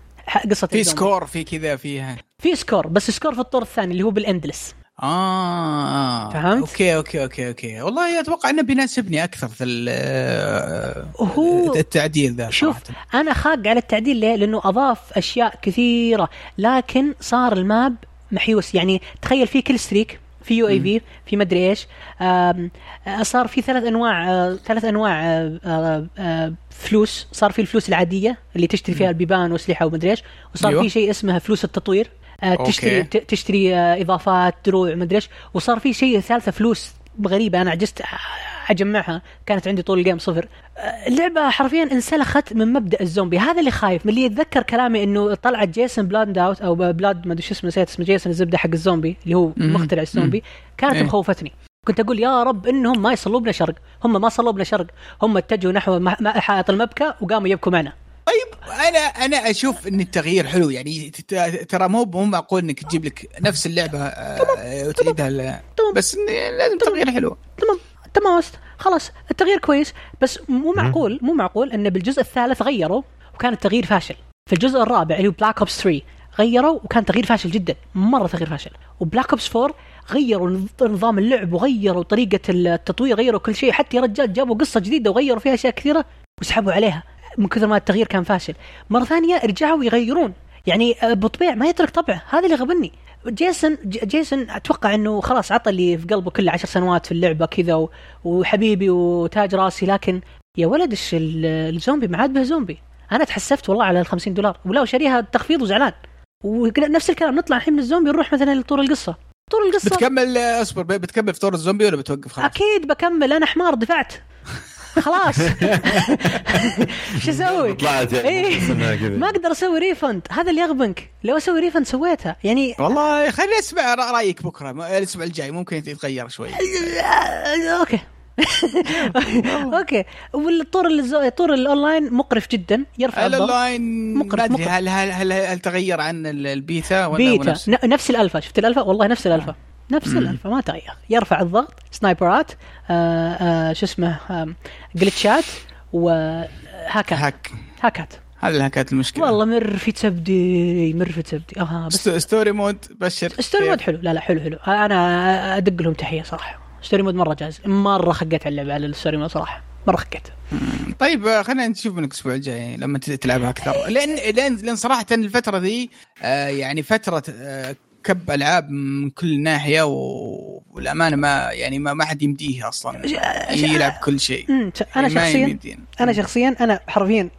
قصة في. سكور في كذا فيها. في score بس score في الطور الثاني اللي هو بالاندلس آه. فهمت؟ okay okay okay okay. والله أتوقع إنه بيناسبني أكثر في هو- التعديل ذا شوف صراحة. أنا خاق على التعديل ليه؟ لأنه أضاف أشياء كثيرة. لكن صار ال map محيوس. يعني تخيل في كل streak في يو إي في في مدري إيش. آه، صار في ثلاث أنواع آه، ثلاث أنواع آه، آه، آه، فلوس. صار في الفلوس العادية اللي تشتري فيها البيبان وأسلحة ومدري إيش. وصار. في شيء اسمه فلوس التطوير. آه، okay. تشتري تشتري آه، إضافات دروع مدري إيش. وصار في شيء ثالثة فلوس غريبة أنا عجزت أجمعها. كانت عندي طول ال game صفر. آه، اللعبة حرفيا انسلخت من مبدأ الزومبي. هذا اللي خايف من اللي يتذكر كلامي إنه طلعت جيسون بلاند أوت أو بلاد ما أدري شو اسمه نسيت اسمه جيسون الزبدة حق الزومبي اللي هو. مخترع الزومبي. كانت إيه. مخوفتني. كنت أقول يا رب إنهم ما يصلوا بنا شرق هم ما صلوا بنا شرق هم اتجهوا نحو م- م- حائط المبكى وقاموا يبكوا معنا. طيب أنا أنا أشوف إن التغيير حلو. يعني ت- ت- ترى مو مو معقول إنك تجيب لك نفس اللعبة آه، وتعيدها ل- تمام. بس لازم تغيير حلو. تمام تمام. خلاص التغيير كويس بس مو معقول مو معقول إن بالجزء الثالث غيروا وكان التغيير فاشل. في الجزء الرابع اللي هو Black Ops 3 غيروا وكان تغيير فاشل جدا مرة تغيير فاشل. و Black Ops 4 غيروا نظ- نظام اللعب وغيروا طريقة التطوير غيروا كل شيء. حتى يا رجال جابوا قصة جديدة وغيروا فيها أشياء كثيرة وسحبوا عليها. من كثر ما التغيير كان فاشل. مرة ثانية رجعوا يغيرون. يعني آه، بطبيع ما يترك طبعه هذا اللي غبني. جيسون جيسون أتوقع إنه خلاص عطى اللي في قلبه كله عشر سنوات في اللعبة كذا وحبيبي وتاج راسي. لكن يا ولد الزومبي؟ ما عاد به زومبي. أنا تحسفت والله على ال 50 دولار. ولا وشاريها تخفيض وزعلان. ونفس الكلام. نطلع الحين من الزومبي نروح مثلا لطور القصة. طور القصة. بتكمل آه، أصبر بتكمل في طور الزومبي ولا بتوقف؟ خلاص؟ أكيد بكمل. أنا حمار دفعت. خلاص. شو أسوي؟ طلعت يعني إيه. ما أقدر أسوي refund هذا اللي يغبنك. لو أسوي refund سويتها. يعني والله خليني أسمع رأيك بكرة. الأسبوع الجاي ممكن يتغير شوي. آه، okay okay. والطور الزو... الطور الأونلاين مقرف جدا. يرفع الضغط. الأونلاين مقرف- مقرف. هل هل هل, هل تغير عن ال- البيتا ولا بيتا. نفس الالفا شفت الالفا والله نفس الالفا نفس الالفا ما تغير. يرفع الضغط سنايبرات آه آه شو اسمه جلتشات وهاكات hack. هاكات. هذه اللي كانت المشكلة. والله مر في تبدي مر في تبدي. آه بس ست- story mode بشر. story mode حلو. لا لا حلو حلو. أنا أدق لهم تحية صراحة. story mode مرة جاز مرة خقيت على اللعبه على ال story mode صراحة. مرة خقيت. طيب آه، خلينا نشوف منك الأسبوع الجاي لما تلعبها أكثر. لأن لأن لأن صراحة الفترة ذي يعني فترة كب ألعاب من كل ناحية و- والأمانة ما يعني ما, ما حد يمديه أصلا. يلعب كل شيء. أنا يعني شخصيا. أنا شخصيا أنا حرفيا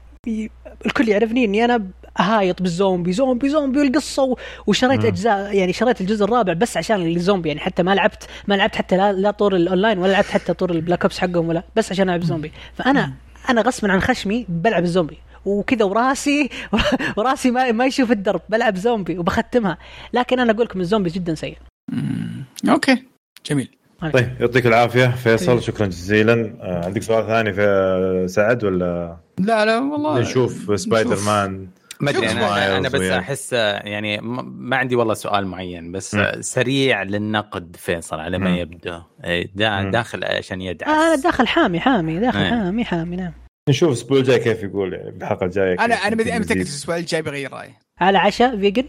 الكل يعرفني إني أنا هايط بالزومبي. زومبي زومبي والقصة و- وشريت اجزاء يعني شريت الجزء الرابع بس عشان الزومبي. يعني حتى ما لعبت ما لعبت حتى لا, لا طور الأونلاين ولا لعبت حتى طور ال Black Ops حقهم ولا بس عشان ألعب الزومبي فانا أنا غصبا عن خشمي بلعب الزومبي. وكذا وراسي وراسي ما, ما يشوف الدرب بلعب زومبي وبختمها. لكن أنا أقول لكم الزومبي جدا سيء. مم. okay. جميل. طيب يعطيك العافية فيصل شكرا جزيلا. آه، عندك سؤال ثاني في سعد ولا؟ لا لا والله نشوف سبايدر مان ما ادري أنا أنا, أنا بس. أحس يعني ما ما عندي والله سؤال معين بس مم. سريع للنقد فيصل على ما. يبدو. إيه، دا. داخل عشان يدعس. آه أنا داخل حامي حامي داخل إيه. حامي حامي نعم. نشوف الأسبوع الجاي كيف يقول يعني بالحلقة الجاية أنا أنا متاكد. الأسبوع الجاي بغير رأيي على عشاء فيجن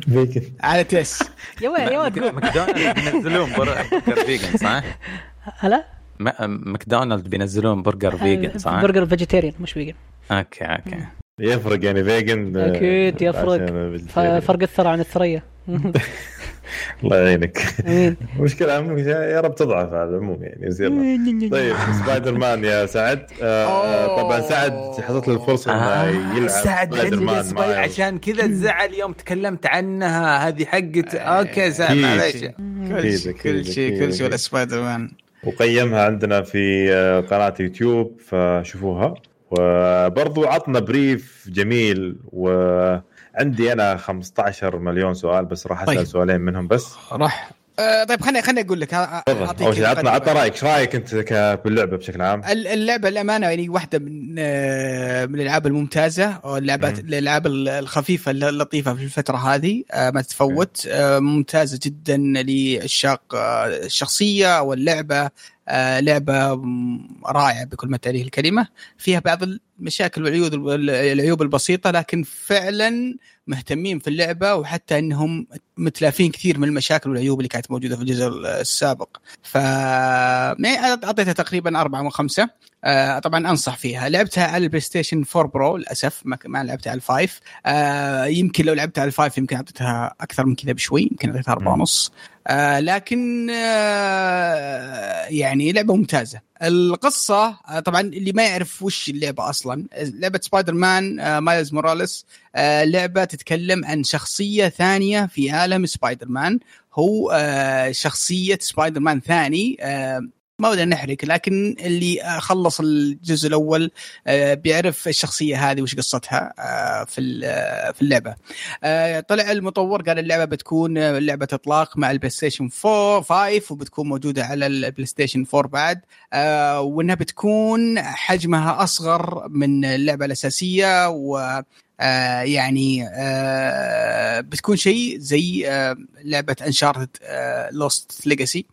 فيجن. على تيس يا وين يا وين تقول ماكدونالد بينزلون بر- برجر vegan صح؟ هلا ما- McDonald بينزلون برجر فيجن صح؟ برجر vegetarian مش vegan okay okay يفرق يعني vegan آه، أكيد يفرق. فرق الثرى عن الثريا الله يعينك. مشكلة يا رب تضعف على العموم يعني يصير طيب سبايدر مان يا سعد. آه أوه. طبعا سعد حصلت له الفرصة إنه يلعب سعد سبايدر مان. عشان كذا زعل يوم تكلمت عنها هذه حقت okay سعد. معليش. كل شيء كل شيء كل شيء ولا. سبايدر مان وقيمها عندنا في آه، قناة يوتيوب فشوفوها. وبرضو عطنا brief جميل وعندي أنا 15 مليون سؤال بس راح أسأل طيب. سؤالين منهم بس. راح. آه طيب خليني خليني أقول لك تفضل. أول شيء عطنا عطنا رأيك إيش رأيك أنت باللعبة بشكل عام؟ اللعبة الأمانة يعني واحدة من آه، من الألعاب الممتازة أو اللعبات الألعاب الخفيفة اللطيفة في الفترة هذه آه، ما تتفوت آه، ممتازة جدا للشاق الشخصية واللعبة. لعبة رائعة بكل ما تعنيه الكلمة. فيها بعض المشاكل والعيوب العيوب البسيطة لكن فعلا مهتمين في اللعبة وحتى إنهم متلافين كثير من المشاكل والعيوب اللي كانت موجودة في الجزء السابق. ف أعطيتها تقريبا أربعة من خمسة. آه طبعا أنصح فيها. لعبتها على ال PlayStation 4 Pro للأسف. ما, ما لعبتها على ال five. آه يمكن لو لعبتها على ال five يمكن أعطيتها أكثر من كذا بشوي يمكن أعطيتها أربعة ونص. آه لكن آه يعني لعبة ممتازة. القصة آه طبعا اللي ما يعرف وش اللعبة أصلا لعبة سبايدر مان آه Miles Morales آه لعبة تتكلم عن شخصية ثانية في عالم سبايدر مان هو آه شخصية سبايدر مان ثاني آه ما ودنا نحرق لكن اللي خلص الجزء الأول آه، بيعرف الشخصية هذه وش قصتها آه، في آه، في اللعبة. طلع المطور قال اللعبة بتكون لعبة إطلاق مع ال PlayStation 4 5 وبتكون موجودة على ال PlayStation 4 بعد. وإنها بتكون حجمها أصغر من اللعبة الأساسية و يعني بتكون شيء زي لعبة Uncharted Lost Legacy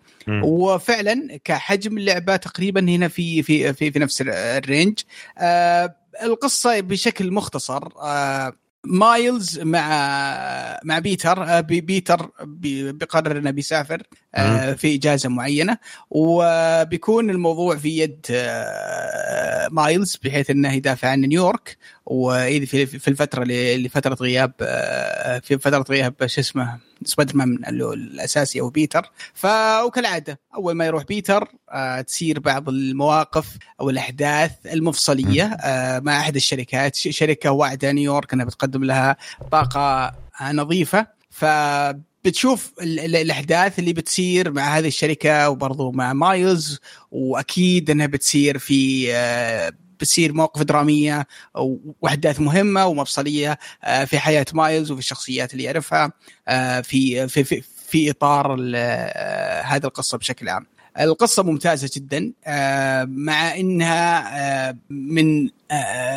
وفعلا كحجم اللعبة تقريبا هنا في في في, في نفس ال range. آه القصة بشكل مختصر آه Miles مع مع بيتر. آه، بيتر بيقرر إنه بيسافر آه، في إجازة معينة. وبيكون الموضوع في يد آه، Miles بحيث إنه يدافع عن نيويورك. وفي الفترة اللي فترة غياب في فترة غياب شو اسمه سبايدر مان الأساسي أو بيتر. ف وكالعاده أول ما يروح بيتر آه تسير بعض المواقف أو الأحداث المفصلية آه مع أحد الشركات. شركة واعدة نيويورك إنها بتقدم لها طاقة نظيفة. ف بتشوف الأحداث اللي بتصير مع هذه الشركة وبرضو مع مايلز وأكيد إنها بتصير في آه بتصير مواقف درامية وأحداث مهمة ومفصلية آه، في حياة مايلز وفي الشخصيات اللي يعرفها آه، في في في, في إطار آه، هذه القصة بشكل عام. القصة ممتازة جدا مع إنها من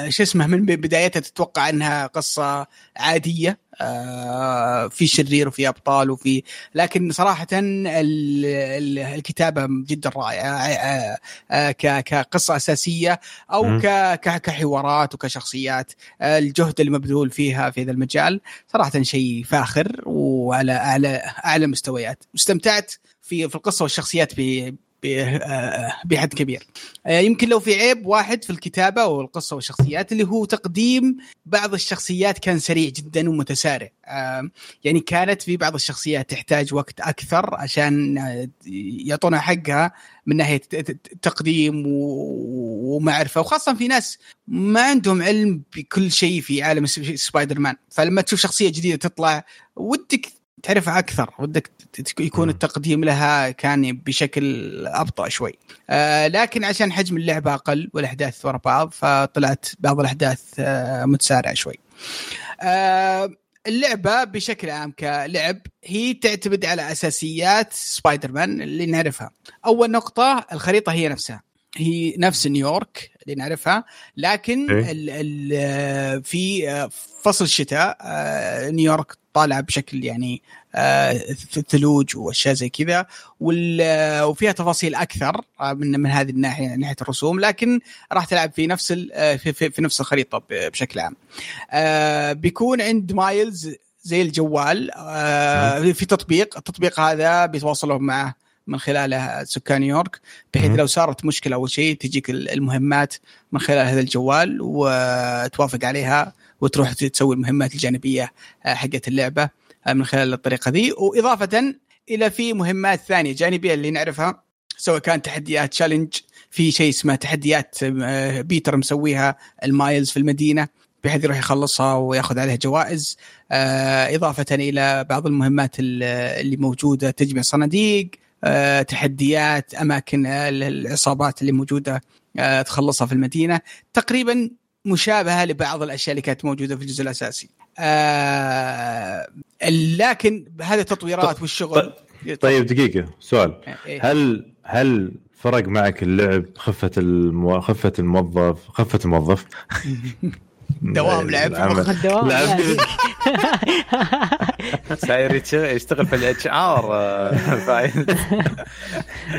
شو اسمه من بدايتها تتوقع إنها قصة عادية آه، في شرير وفي أبطال وفي لكن صراحة الكتابة جدا رائعة آه، آه، كقصة أساسية أو كحوارات وكشخصيات الجهد المبذول فيها في هذا المجال صراحة شيء فاخر وعلى اعلى أعلى مستويات. واستمتعت في في القصة والشخصيات بحد كبير. آه، يمكن لو في عيب واحد في الكتابة والقصة والشخصيات اللي هو تقديم بعض الشخصيات كان سريع جدا ومتسارع. يعني كانت في بعض الشخصيات تحتاج وقت أكثر عشان آه، يعطونها حقها من ناحية تقديم ومعرفة. وخاصة في ناس ما عندهم علم بكل شيء في عالم سبايدر مان. فلما تشوف شخصية جديدة تطلع ودك تعرفها أكثر؟ ودك يكون التقديم لها كان بشكل أبطأ شوي. آه لكن عشان حجم اللعبة أقل والأحداث ورا بعض فطلعت بعض الأحداث آه متسارعة شوي. آه اللعبة بشكل عام كلعب هي تعتمد على أساسيات سبايدر مان اللي نعرفها. أول نقطة الخريطة هي نفسها. هي نفس نيويورك اللي نعرفها لكن إيه؟ ال ال في فصل الشتاء آه، نيويورك طالعة بشكل يعني آه، ثلوج وأشياء زي كذا وفيها تفاصيل أكثر آه، من من هذه الناحية من ناحية الرسوم لكن راح تلعب في نفس في, في, في نفس الخريطة بشكل عام. بيكون عند مايلز زي الجوال في تطبيق التطبيق هذا بيتواصلوا معه من خلاله سكان نيويورك بحيث لو صارت مشكلة أو شيء تجيك المهمات من خلال هذا الجوال وتوافق عليها وتروح تسوي المهمات الجانبية آه، حقت اللعبة آه، من خلال الطريقة ذي. وإضافة إلى في مهمات ثانية جانبية اللي نعرفها سواء كان تحديات challenge في شيء اسمه تحديات آه، بيتر مسويها المايلز في المدينة بحيث يروح يخلصها وياخذ عليها جوائز. إضافة إلى بعض المهمات اللي موجودة تجمع صناديق تحديات أماكن العصابات اللي موجودة آه، تخلصها في المدينة تقريبا مشابهة لبعض الأشياء اللي كانت موجودة في الجزء الأساسي. آه، لكن هذه التطويرات والشغل طيب دقيقة سؤال إيه. هل هل فرق معك اللعب خفة المو... خفة الموظف خفة الموظف دوام لعب في العمل. مخ. الدوام لعب يعني. ساير يشتغل يشتغل في ال HR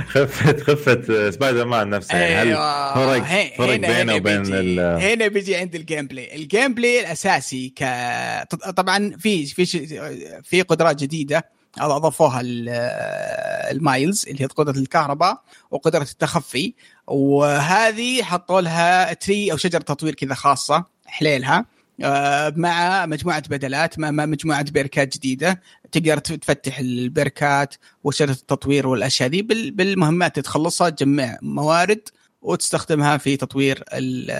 خفه خفه سبايدر مان نفسه يعني هل أيوة. فرق فرق هنا- بينه وبين. هنا بيجي عند ال gameplay ال gameplay الأساسي ك طبعا في في في قدرات جديدة أضافوها ال- المايلز اللي هي قدرة الكهرباء وقدرة التخفي وهذه حطوا لها tree أو شجرة تطوير كذا خاصة حلي لها. آه، مع مجموعة بدلات مع مجموعة perks ات جديدة. تقدر تفتح ال perks ات وشجره التطوير والأشياء بال- بالمهمات تخلصها تجمع موارد وتستخدمها في تطوير ال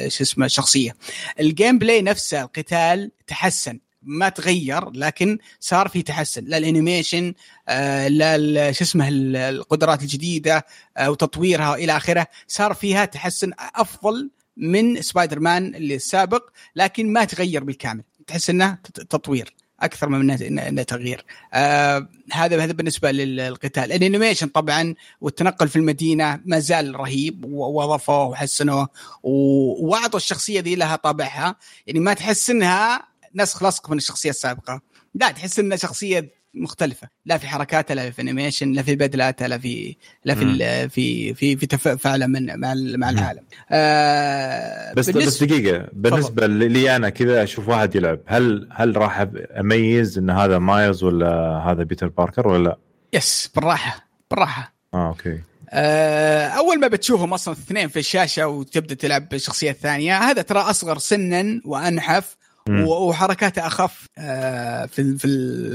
ال- شو اسمه الشخصيه. ال gameplay نفسه القتال تحسن. ما تغير لكن صار في تحسن. لا ال animation آه، لا شو اسمه ال- القدرات الجديدة آه، وتطويرها إلى آخره صار فيها تحسن أفضل من سبايدر مان اللي السابق لكن ما تغير بالكامل. تحس إنه تط- تطوير أكثر من إنه تغيير. آه هذا هذا بالنسبة للقتال. ال animation طبعا والتنقل في المدينة ما زال رهيب و- واضافوه وحسنوه وأعطوا الشخصية ذي لها طابعها. يعني ما تحس إنها نسخ لصق من الشخصية السابقة. لا تحس إنها شخصية مختلفة. لا في حركاتها لا في animation لا في بدلاتها لا في لا في في في في تفاعله من مع مع العالم. آه بس بس دقيقة بالنسبة لي أنا كذا أشوف واحد يلعب. هل هل راح أميز إن هذا مايلز ولا هذا بيتر باركر ولا لا؟ yes بالراحة بالراحة. آه okay. آه، أول ما بتشوفهم أصلا اثنين في الشاشة وتبدأ تلعب بالشخصيه الثانية هذا ترى أصغر سنا وأنحف. وحركاته أخف آه، في في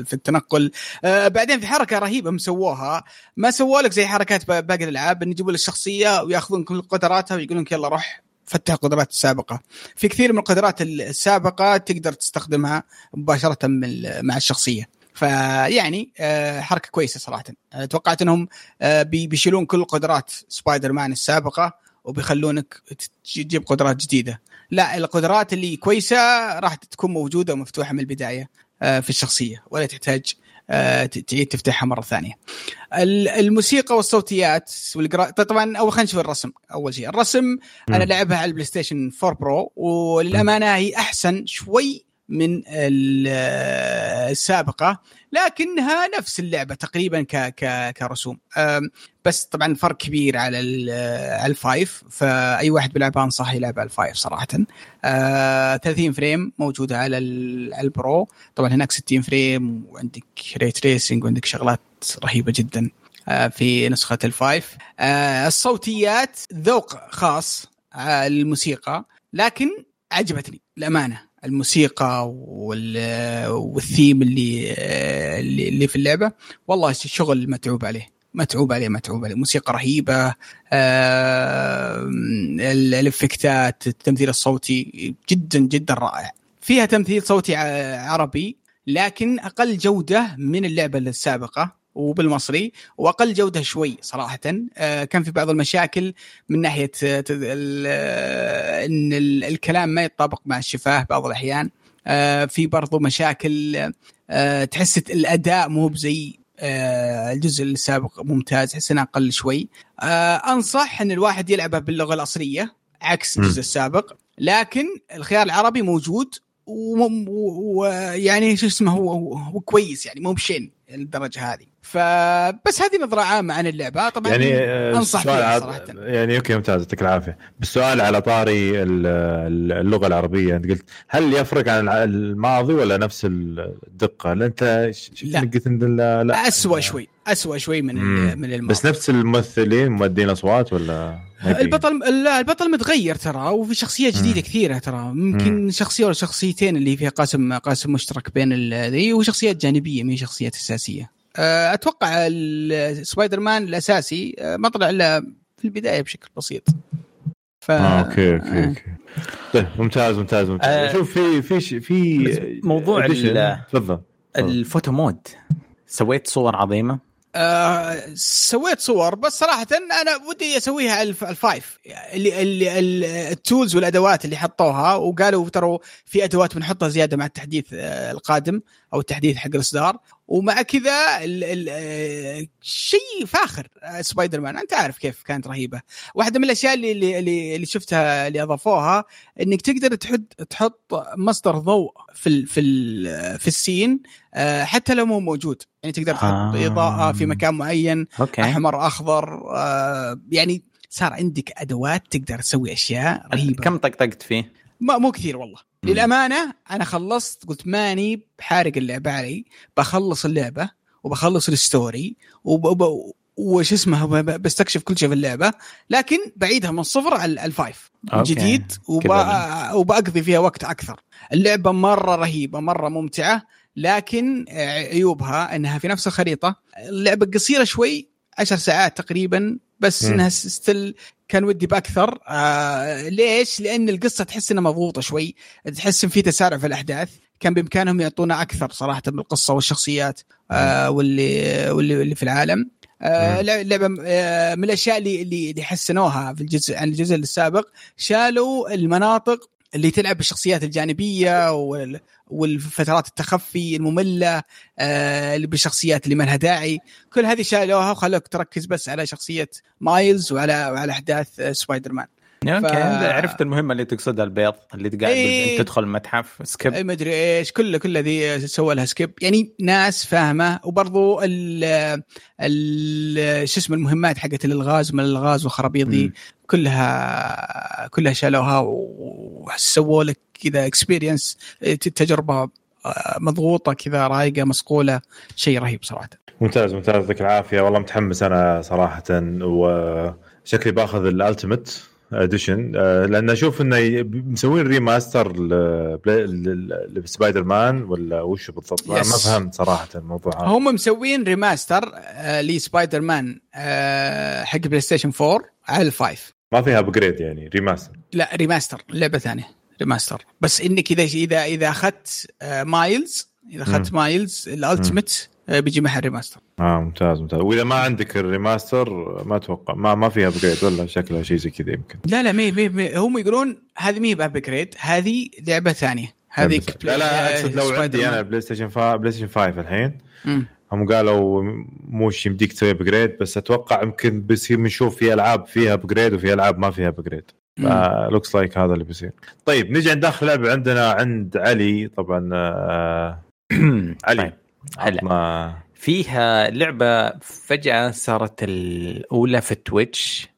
في التنقل. آه، بعدين في حركة رهيبة مسووها ما سووا لك زي حركات با- باقي الألعاب إن يجيبوا الشخصية ويأخذون كل قدراتها ويقولون لك يلا روح فتح القدرات السابقة. في كثير من القدرات السابقة تقدر تستخدمها مباشرة من مع الشخصية. فيعني آه، حركة كويسة صراحة. توقعت إنهم بي- بيشيلون كل قدرات سبايدر مان السابقة. وبيخلونك تجيب قدرات جديدة لا القدرات اللي كويسة راح تكون موجودة ومفتوحة من البداية آه، في الشخصية ولا تحتاج آه، تعيد تفتحها مرة ثانية. ال- الموسيقى والصوتيات والقراءة طبعا أول خلينا نشوف الرسم أول شيء، الرسم أنا. لعبها على البلاي ستيشن 4 pro وللأمانة هي أحسن شوي من ال- السابقة لكنها نفس اللعبة تقريبا ك ك كرسوم. بس طبعا فرق كبير على ال- على ال five فأي واحد بيلعبها انصح يلعب على ال five صراحة. آه 30 frame موجودة على ال- على ال pro. طبعا هناك 60 frame وعندك ray tracing وعندك شغلات رهيبة جدا آه، في نسخة ال five. آه، الصوتيات ذوق خاص الموسيقى لكن عجبتني الامانه الموسيقى وال- والثيم اللي اللي في اللعبة. والله شغل متعوب عليه. متعوب عليه متعوب عليه. موسيقى رهيبة. آه، ال- الإفكتات التمثيل الصوتي جدا جدا رائع. فيها تمثيل صوتي عربي لكن أقل جودة من اللعبة السابقة. وبالمصري وأقل جودة شوي صراحة. آه، كان في بعض المشاكل من ناحية آه، آه، إن ال- الكلام ما يتطابق مع الشفاه بعض الأحيان. آه، في برضو مشاكل آه، تحس الأداء مو بزي الجزء السابق ممتاز تحس إنه أقل شوي. أنصح إن الواحد يلعبها باللغة الأصلية عكس. الجزء السابق. لكن الخيار العربي موجود ويعني شو اسمه هو هو كويس يعني مو بشين الدرجة هذه. فبس هذه نظرة عامة عن اللعبة طبعا يعني آه، انصح السؤال فيها صراحة يعني okay ممتاز يعطيك العافية بس سؤال على طاري ال- ال- اللغة العربية أنت قلت هل يفرق عن الماضي ولا نفس الدقة؟ أنت لا. قلت لا, لا اسوء شوي اسوء شوي من مم. من الماضي بس نفس الممثلين مؤدين أصوات ولا ما؟ البطل لا البطل متغير ترى وفي شخصية جديدة مم. كثيرة ترى ممكن شخصية ولا شخصيتين اللي فيها قاسم قاسم مشترك بين ذي وشخصيات جانبية مين شخصيات أساسية أتوقع ال- سبايدر مان الأساسي أه، ما طلع إلا في البداية بشكل بسيط. ف آه، أوكي أوكي آه. أوكي. طيب ممتاز ممتاز ممتاز. آه، شوف في في ش- في موضوع تفضل. ال photo mode سويت صور عظيمة؟ آه سويت صور بس صراحة أنا ودي أسويها على ال- ال five. اللي اللي ال- ال tools والأدوات اللي حطوها وقالوا ترى في أدوات بنحطها زيادة مع التحديث آه القادم أو التحديث حق الإصدار. ومع كذا آه، شيء فاخر آه، سبايدر مان أنت عارف كيف كانت رهيبة واحدة من الأشياء اللي اللي اللي, شفتها اللي أضافوها إنك تقدر تحط تحط مصدر ضوء في ال في ال في السين آه، حتى لو مو موجود يعني تقدر تحط آه. إضاءة في مكان معين أوكي أحمر أخضر آه، يعني صار عندك أدوات تقدر تسوي أشياء رهيبة كم طقطقت فيه؟ ما مو كثير والله. للأمانة أنا خلصت قلت ماني بحارق اللعبة علي بخلص اللعبة وبخلص ال story وب... وب... وش اسمه بستكشف كل شيء في اللعبة لكن بعيدها من الصفر على ال five. جديد وب... كذا. وبقضي فيها وقت أكثر اللعبة مرة رهيبة مرة ممتعة لكن عيوبها إنها في نفس الخريطة اللعبة قصيرة شوي عشر ساعات تقريبا بس مم. إنها ستيل كان ودي بأكثر. آه ليش؟ لأن القصة تحس إنها مضغوطة شوي. تحس إن في تسارع في الأحداث. كان بإمكانهم يعطونا أكثر صراحة بالقصة والشخصيات آه واللي واللي اللي في العالم. آه لعبة آه من الأشياء اللي اللي اللي حسنوها في الجزء عن الجزء السابق. شالوا المناطق اللي تلعب بالشخصيات الجانبية وال والفترات التخفي المملة آه اللي بالشخصيات اللي ما لها داعي. كل هذه شالوها وخلوك تركز بس على شخصية مايلز وعلى وعلى أحداث آه، سبايدر مان. أوكي ف- عرفت المهمة اللي تقصدها البيض اللي قاعد إيه. تدخل المتحف skip إي ما أدري إيش كل كل ذي سوى لها skip يعني ناس فاهمة وبرضو ال ال شو اسمه المهمات حقت الألغاز من الألغاز والخرابيط دي مم. كلها كلها شالوها وسووا لك كذا experience تجربة آه، مضغوطة كذا رايقة مصقولة شيء رهيب صراحة. ممتاز ممتاز يعطيك العافية. والله متحمس أنا صراحة وشكلي باخذ ال ultimate edition لأن أشوف إنه مسوين remaster لسبايدر مان ولا وش بالضبط؟ أنا ما Yes. فهمت صراحة الموضوع هذا. هم مسوين remaster لسبايدر مان حق بلاي ستيشن 4 على ال five ما فيها upgrade يعني remaster لا remaster لعبة ثانية remaster بس إنك اذا اذا إذا أخذت مايلز إذا أخذت مايلز ال ultimate بيجي معها ال remaster آه ممتاز ممتاز. وإذا ما عندك ال remaster ما أتوقع ما ما فيها upgrade ولا شكلها شيء زي كذا يمكن. لا لا مي مي مي هم يقولون هذه مي ب upgrade هذه لعبة ثانية. هذيك لا لا آه، أقصد لو عندي. أنا بلاي ستيشن 5 بلاي ستيشن 5 الحين. مم. هم قالوا موش يمديك تسوي upgrade بس أتوقع يمكن بيصير بنشوف في ألعاب فيها upgrade وفي ألعاب ما فيها upgrade. Looks like هذا اللي بيصير. طيب نجي عند آخر لعبة عندنا عند علي. طبعا آه علي. طيب. هلا. ما فيها لعبة فجأة صارت الأولى في تويتش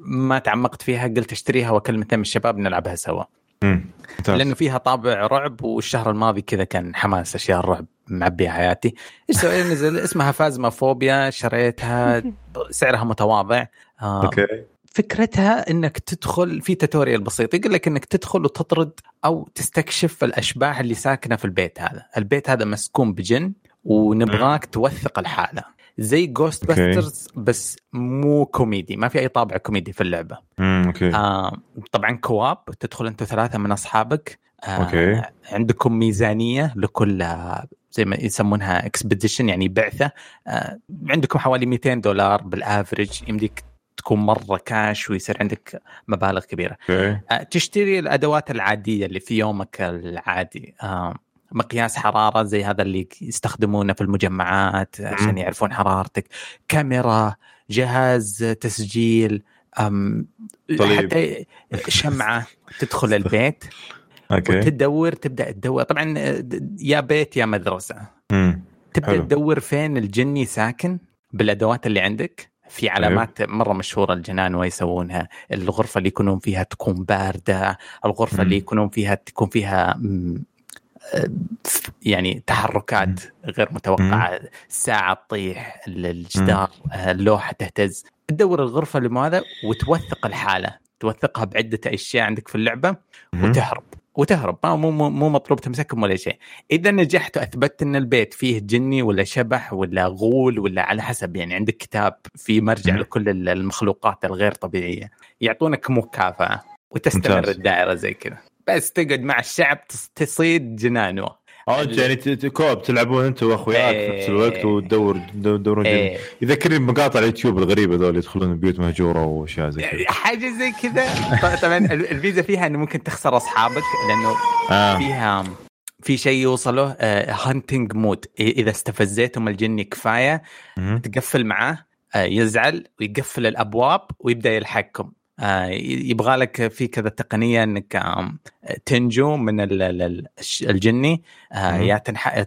ما تعمقت فيها قلت أشتريها وأكلم اثنين من الشباب نلعبها سوا. لأنه فيها طابع رعب والشهر الماضي كذا كان حماس أشياء الرعب معبي حياتي. إيش نزل اسمها فازما فوبيا شريتها سعرها متواضع. آه، أوكي. فكرتها إنك تدخل في tutorial بسيط يقول لك إنك تدخل وتطرد أو تستكشف الأشباح اللي ساكنة في البيت هذا، البيت هذا مسكون بجن ونبغاك توثق الحالة زي جوست أوكي. باسترز بس مو كوميدي ما في أي طابع كوميدي في اللعبة. أوكي آه طبعا co-op تدخل أنتم ثلاثة من أصحابك آه أوكي. عندكم ميزانية لكل آه، زي ما يسمونها expedition يعني بعثة آه عندكم حوالي 200 دولار بال average يمديك تكون مرة كاش ويصير عندك مبالغ كبيرة. أوكي. آه، تشتري الأدوات العادية اللي في يومك العادي. آه، مقياس حرارة زي هذا اللي يستخدمونه في المجمعات عشان. يعرفون حرارتك. كاميرا جهاز تسجيل طيب. حتى شمعة تدخل البيت. أوكي. وتدور تبدأ تدور. طبعا آه، يا بيت يا مدرسة. مم. تبدأ حلو. تدور فين الجني ساكن بالأدوات اللي عندك؟ في علامات مرة مشهورة الجنانوه يسوونها الغرفة اللي يكونون فيها تكون باردة الغرفة. اللي يكونون فيها تكون فيها يعني تحركات غير متوقعة. الساعة تطيح الجدار اللوحة تهتز. تدور الغرفة اللي هذا وتوثق الحالة. توثقها بعدة أشياء عندك في اللعبة. وتهرب وتهرب ما مو مو, مو مطلوب تمسكهم ولا شيء إذا نجحت واثبتت إن البيت فيه جني ولا شبح ولا غول ولا على حسب يعني عندك كتاب في مرجع مم. لكل ال- المخلوقات الغير طبيعية يعطونك مكافأة وتستمر ممتاز. الدائرة زي كذا بس تقعد مع الشعب تص- تصيد جنانوه آه يعني ت- كوب تلعبون انت واخوياك في نفس الوقت إيه. وتدور تدورون إيه. يذكرني بمقاطع اليوتيوب الغريبة ذول يدخلون بيوت مهجورة وأشياء زي كذا حاجة زي كذا طبعا ال- الميزة فيها إنه ممكن تخسر أصحابك لأنه آه فيها في شيء يوصله hunting mode إذا استفزيتم الجني كفاية. تقفل معاه آه، يزعل ويقفل الأبواب ويبدأ يلحقكم آه، يبغى لك في كذا تقنية إنك تنجو من الجني آه،. يا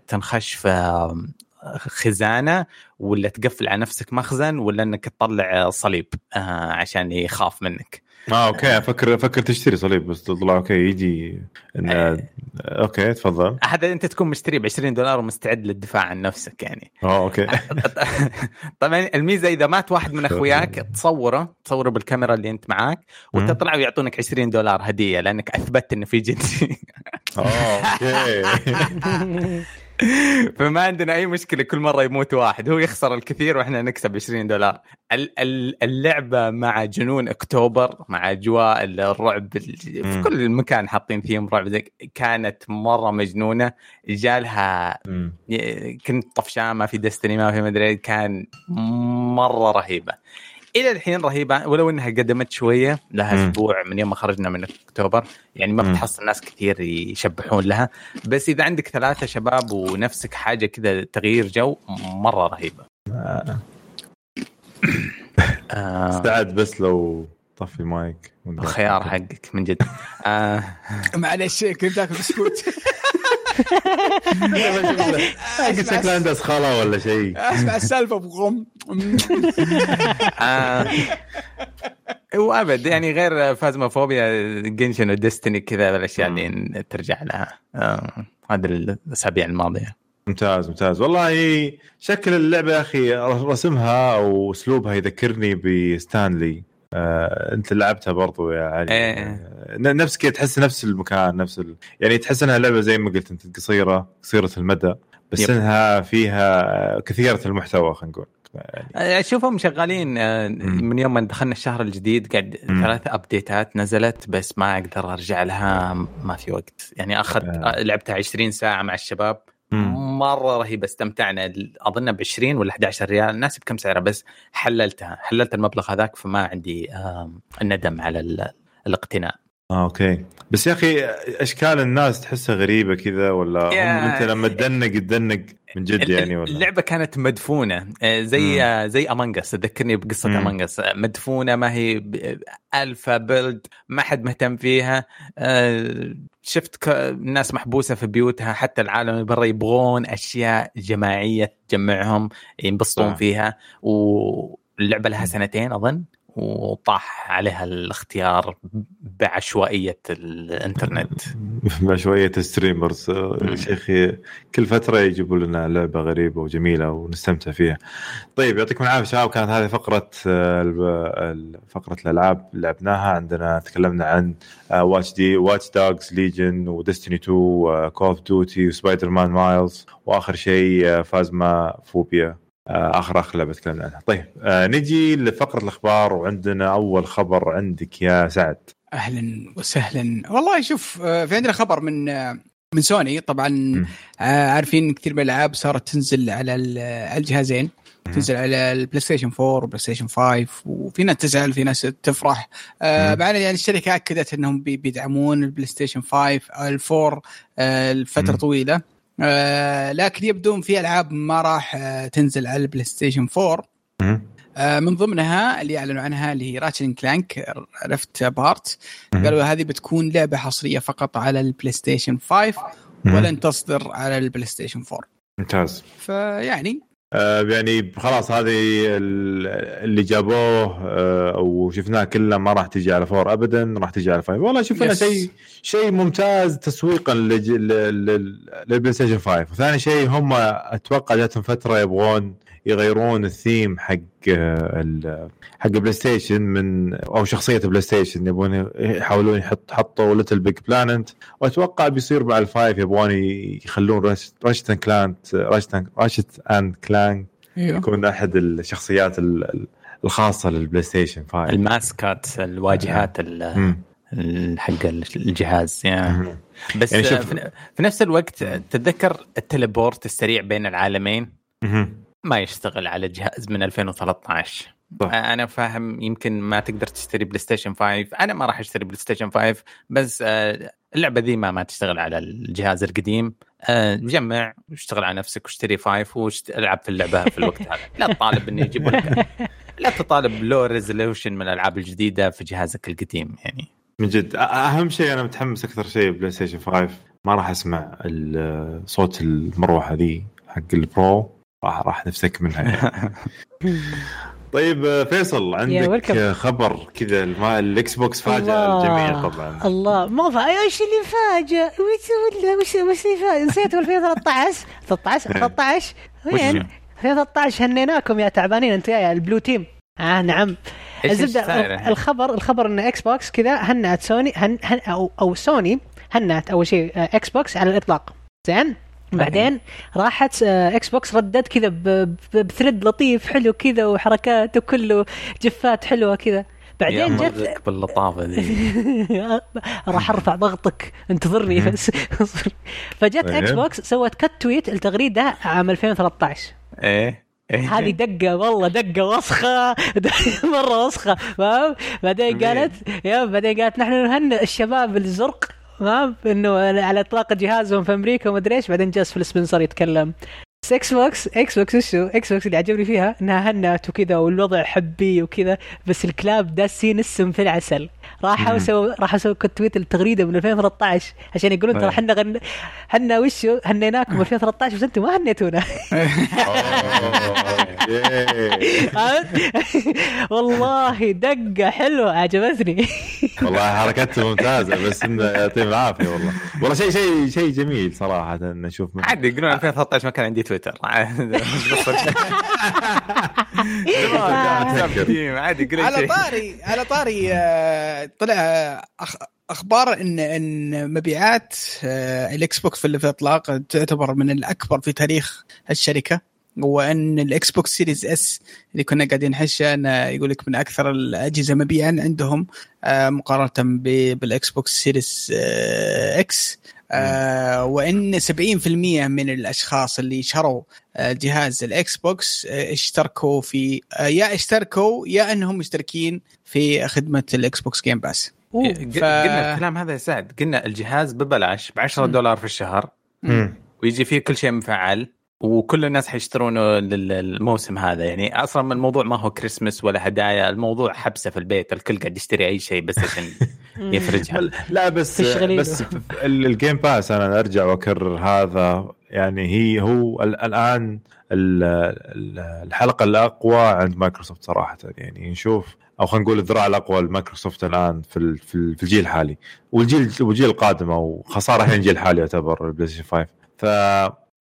تنخش في خزانة ولا تقفل على نفسك مخزن ولا إنك تطلع صليب آه، عشان يخاف منك آه أوكي أفكر أفكر تشتري صليب بس تطلع أوكي يجي إن... إيه. أوكي تفضل. هذا أنت تكون مشتري ب 20 دولار ومستعد للدفاع عن نفسك يعني. آه أوكي. طبعا الميزة إذا مات واحد من أخوياك تصوره تصوره بالكاميرا اللي أنت معاك وتطلع ويعطونك 20 دولار هدية لأنك أثبتت إنه في جنسي. آه أوكي. فما عندنا أي مشكلة كل مرة يموت واحد هو يخسر الكثير وإحنا نكسب 20 دولار ال- ال- اللعبة مع جنون أكتوبر مع أجواء الرعب ال- في. كل مكان حاطين ثيم رعب زي كانت مرة مجنونة جالها. كنت طفشان ما في دستني ما في مدري إيه، كان مرة رهيبة إلى الحين رهيبة ولو إنها قدمت شوية لها مم. أسبوع من يوم ما خرجنا من أكتوبر يعني ما. بتحصل ناس كثير يشبحون لها. بس إذا عندك ثلاثة شباب ونفسك حاجة كذا تغيير جو مرة رهيبة. استعد بس لو طفي المايك الخيار حقك من جد. آه. معلش كنت اكل بسكوت. قلت شكله عنده سخالة ولا شيء اسمع السالفه بغم وابد يعني غير فازمافوبيا جنشن وديستني كذا الاشياء اللي ترجع لها هذا الاسابيع الماضيه ممتاز ممتاز والله شكل اللعبه يا أخي رسمها أو اسلوبها يذكرني بستانلي آه، انت لعبتها برضو يا علي إيه. آه، نفس كذا تحس نفس المكان نفس ال... يعني تحس انها لعبة زي ما قلت انت قصيرة قصيرة المدى بس يب. انها فيها كثيرة المحتوى خلينا نقول يعني اشوفهم شغالين آه،. من يوم ما دخلنا الشهر الجديد قاعد. ثلاث updateات نزلت بس ما أقدر أرجع لها ما في وقت يعني اخذ آه. لعبتها 20 ساعة مع الشباب. مرة رهيبة استمتعنا. أظن ب 20 ولا 11 ريال ناسي بكم سعرها؟ بس حللتها. حللت المبلغ هذاك فما عندي الندم على ال- الاقتناء آه، أوكي. بس يا أخي أشكال الناس تحسها غريبة كذا ولا هم أنت لما تدنق تدنق من جد يعني ولا؟ اللعبة كانت مدفونة. آه، زي آه، زي Among Us تذكرني بقصة مم. Among Us مدفونة ما هي alpha build ما حد مهتم فيها. آه، شفت ك- ناس محبوسة في بيوتها. حتى العالم اللي برا يبغون أشياء جماعية تجمعهم ينبسطون. فيها. واللعبة لها سنتين أظن. وطاح عليها الاختيار بعشوائية الإنترنت. مع شوية streamers مم. شيخي كل فترة يجيبوا لنا لعبة غريبة وجميلة ونستمتع فيها. طيب يعطيكم العافية. شباب كانت هذه فقرة آه، فقرة الألعاب اللي لعبناها. عندنا تكلمنا عن Watch D Watch Dogs Legion و Destiny 2 Call of Duty و Spider-Man Miles وآخر شيء آه، Phasmophobia آه، آخر آخر لعبة تكلمنا عنها. طيب آه، نجي لفقرة الأخبار وعندنا أول خبر عندك يا سعد. أهلا وسهلا والله شوف آه، في عندنا خبر من آه، من سوني طبعا. آه، عارفين كثير من الألعاب صارت تنزل على ال- على الجهازين. تنزل على ال PlayStation 4 وال PlayStation 5 وفي ناس تزعل في ناس تفرح آه. مع إن يعني الشركة اكدت إنهم بي- بيدعمون ال PlayStation 5 ال four آه لفترة. طويلة آه لكن يبدو في ألعاب ما راح آه تنزل على ال PlayStation 4 مم. آه، من ضمنها اللي أعلنوا عنها اللي هي Ratchet & Clank Rift Apart. قالوا هذه بتكون لعبة حصرية فقط على ال PlayStation 5 مم. ولن تصدر على ال PlayStation 4 ممتاز. فيعني يعني خلاص هذه ال- اللي جابوه آه، أو شفناه كله ما راح تجي على four ابدا راح تجي على five والله شوف. شيء شيء ممتاز تسويقا لل PlayStation 5 وثاني شيء هم أتوقع جاتهم فترة يبغون يغيرون الثيم حق آه، ال- حق ال PlayStation من أو شخصية ال PlayStation. يبغون يحاولون يحط حطوا LittleBigPlanet وأتوقع بيصير مع ال five يبغون يخلون Ratchet Clank Ratchet Ratchet and Clank يكون أحد الشخصيات ال- ال- الخاصة لل PlayStation 5 ال mascot الواجهات حق الجهاز يعني. بس يعني في نفس الوقت تتذكر ال teleport السريع بين العالمين. ما يشتغل على جهاز من 2013 صح. أنا فاهم يمكن ما تقدر تشتري PlayStation 5 أنا ما راح أشتري PlayStation 5 بس اللعبة ذي ما, ما تشتغل على الجهاز القديم. جمع واشتغل على نفسك واشتري 5 والعب في اللعبة في الوقت هذا. لا تطالب إنه يجيبوا لك لا تطالب low resolution من الألعاب الجديدة في جهازك القديم يعني. من جد أهم شيء أنا متحمس أكثر شيء PlayStation 5 ما راح أسمع صوت المروحة ذي حق ال Pro راح راح نفتك منها يعني. طيب آه، فيصل عندك خبر كذا ال Xbox فاجأ. الجميع طبعا. الله. ما فا أيش اللي فاجأ؟ وش ولا وش وش اللي فاجأ؟ نسيت 2013 13 13 وش وين؟ هو؟ 2013 هنيناكم يا تعبانين. انت يا ال blue team. آه نعم. الزبدة الخبر الخبر إن Xbox كذا هنأت سوني هن هن أو أو سوني هنأت أول شيء آه، Xbox على الإطلاق. زين؟ بعدين راحت آه، Xbox ردت كذا ب thread لطيف حلو كذا وحركات وكله GIF ات حلوة كذا. بعدين جت باللطافة ذي. راح أرفع ضغطك انتظرني بس. فجت طيب. Xbox سوت quote tweet التغريده عام 2013 إيه إيه. هذه دقة والله دقة وسخة. مرة وسخة فاهم؟ بعدين. قالت يا بعدين قالت نحن نهنئ الشباب الزرق. فاهم إنه على إطلاق جهازهم في أمريكا ومدري إيش بعدين جاء Phil Spencer يتكلم. بس Xbox Xbox وشو Xbox اللي عجبني فيها إنها هنت وكذا والوضع حبي وكذا بس الكلاب داسين السم في العسل. راحوا. سووا راحوا سووا quote tweet التغريده من 2013 عشان يقولون ترى. إحنا غن... إحنا وشو هنيناكم 2013 بس أنتم ما هنيتونا؟ والله دقة حلوة عجبتني والله حركته ممتازة بس انه يعطيهم العافية والله والله شيء شيء شيء جميل صراحة نشوف عادي يقولون 2013 ما كان عندي تويتر عادي على طاري على طاري آه، طلع آه، أخ- أخبار إن إن مبيعات آه، ال Xbox في الإطلاق تعتبر من الأكبر في تاريخ الشركة وإن ال Xbox Series S اللي كنا قاعدين نحشه انه يقول لك من أكثر الأجهزة مبيعا عندهم مقارنة بال Xbox Series X. آه، وإن 70% من الأشخاص اللي شروا آه، جهاز ال Xbox آه، اشتركوا في آه، يا اشتركوا يا إنهم مشتركين في خدمة ال Xbox Game Pass ف- قلنا الكلام هذا يا سعد. قلنا الجهاز ببلاش ب 10 مم. دولار في الشهر. مم. ويجي فيه كل شيء مفعل. وكل الناس حيشترونه للموسم هذا. يعني أصلا الموضوع ما هو كريسمس ولا هدايا. الموضوع حبسة في البيت. الكل قاعد يشتري أي شيء بس عشان يفرجها. لا بس. بس ال- ال Game Pass أنا أرجع وأكرر هذا. يعني هي هو ال- الآن ال- ال- الحلقة الأقوى عند مايكروسوفت صراحة. يعني نشوف أو خلينا نقول الذراع الأقوى لمايكروسوفت الآن في ال- في ال- في الجيل الحالي. والجيل والجيل القادم أو خسارة الحين الجيل الحالي يعتبر ال PlayStation 5 ف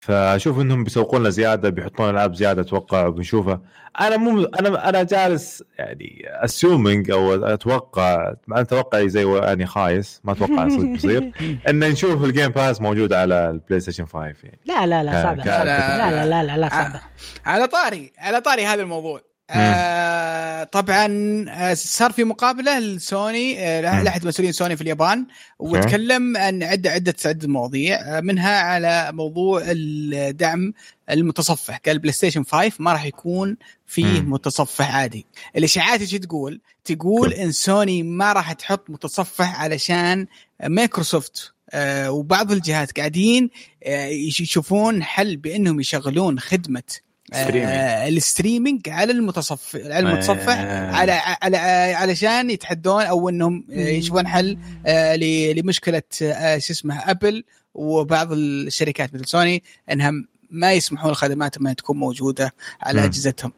فأشوف إنهم بيسوقون لنا زيادة بيحطون ألعاب زيادة أتوقع وبنشوفها أنا مو أنا أنا جالس يعني assuming أو أتوقع مع توقعي زي يعني خايس ما أتوقع صدق بيصير إن نشوف ال Game Pass موجود على ال PlayStation 5 يعني. لا لا لا صعبة كان- لا لا لا لا لا صعبة. على طاري على طاري هذا الموضوع. آه طبعا آه صار في مقابلة لسوني آه. لاحد مسؤولين سوني في اليابان وتكلم عن عدة عدة عده مواضيع آه منها على موضوع الدعم المتصفح قال بلاي ستيشن 5 ما راح يكون فيه مم. متصفح عادي الإشاعات إيش تقول تقول إن سوني ما راح تحط متصفح علشان مايكروسوفت آه وبعض الجهات قاعدين آه يشوفون حل بأنهم يشغلون خدمة. آه ال streaming على المتصفح على المتصفح آه. على على آه، علشان يتحدون أو إنهم آه، يشوفون حل آه، لمشكلة آه، شو اسمه أبل وبعض الشركات مثل سوني انها ما يسمحون الخدمات ما تكون موجودة على. أجهزتهم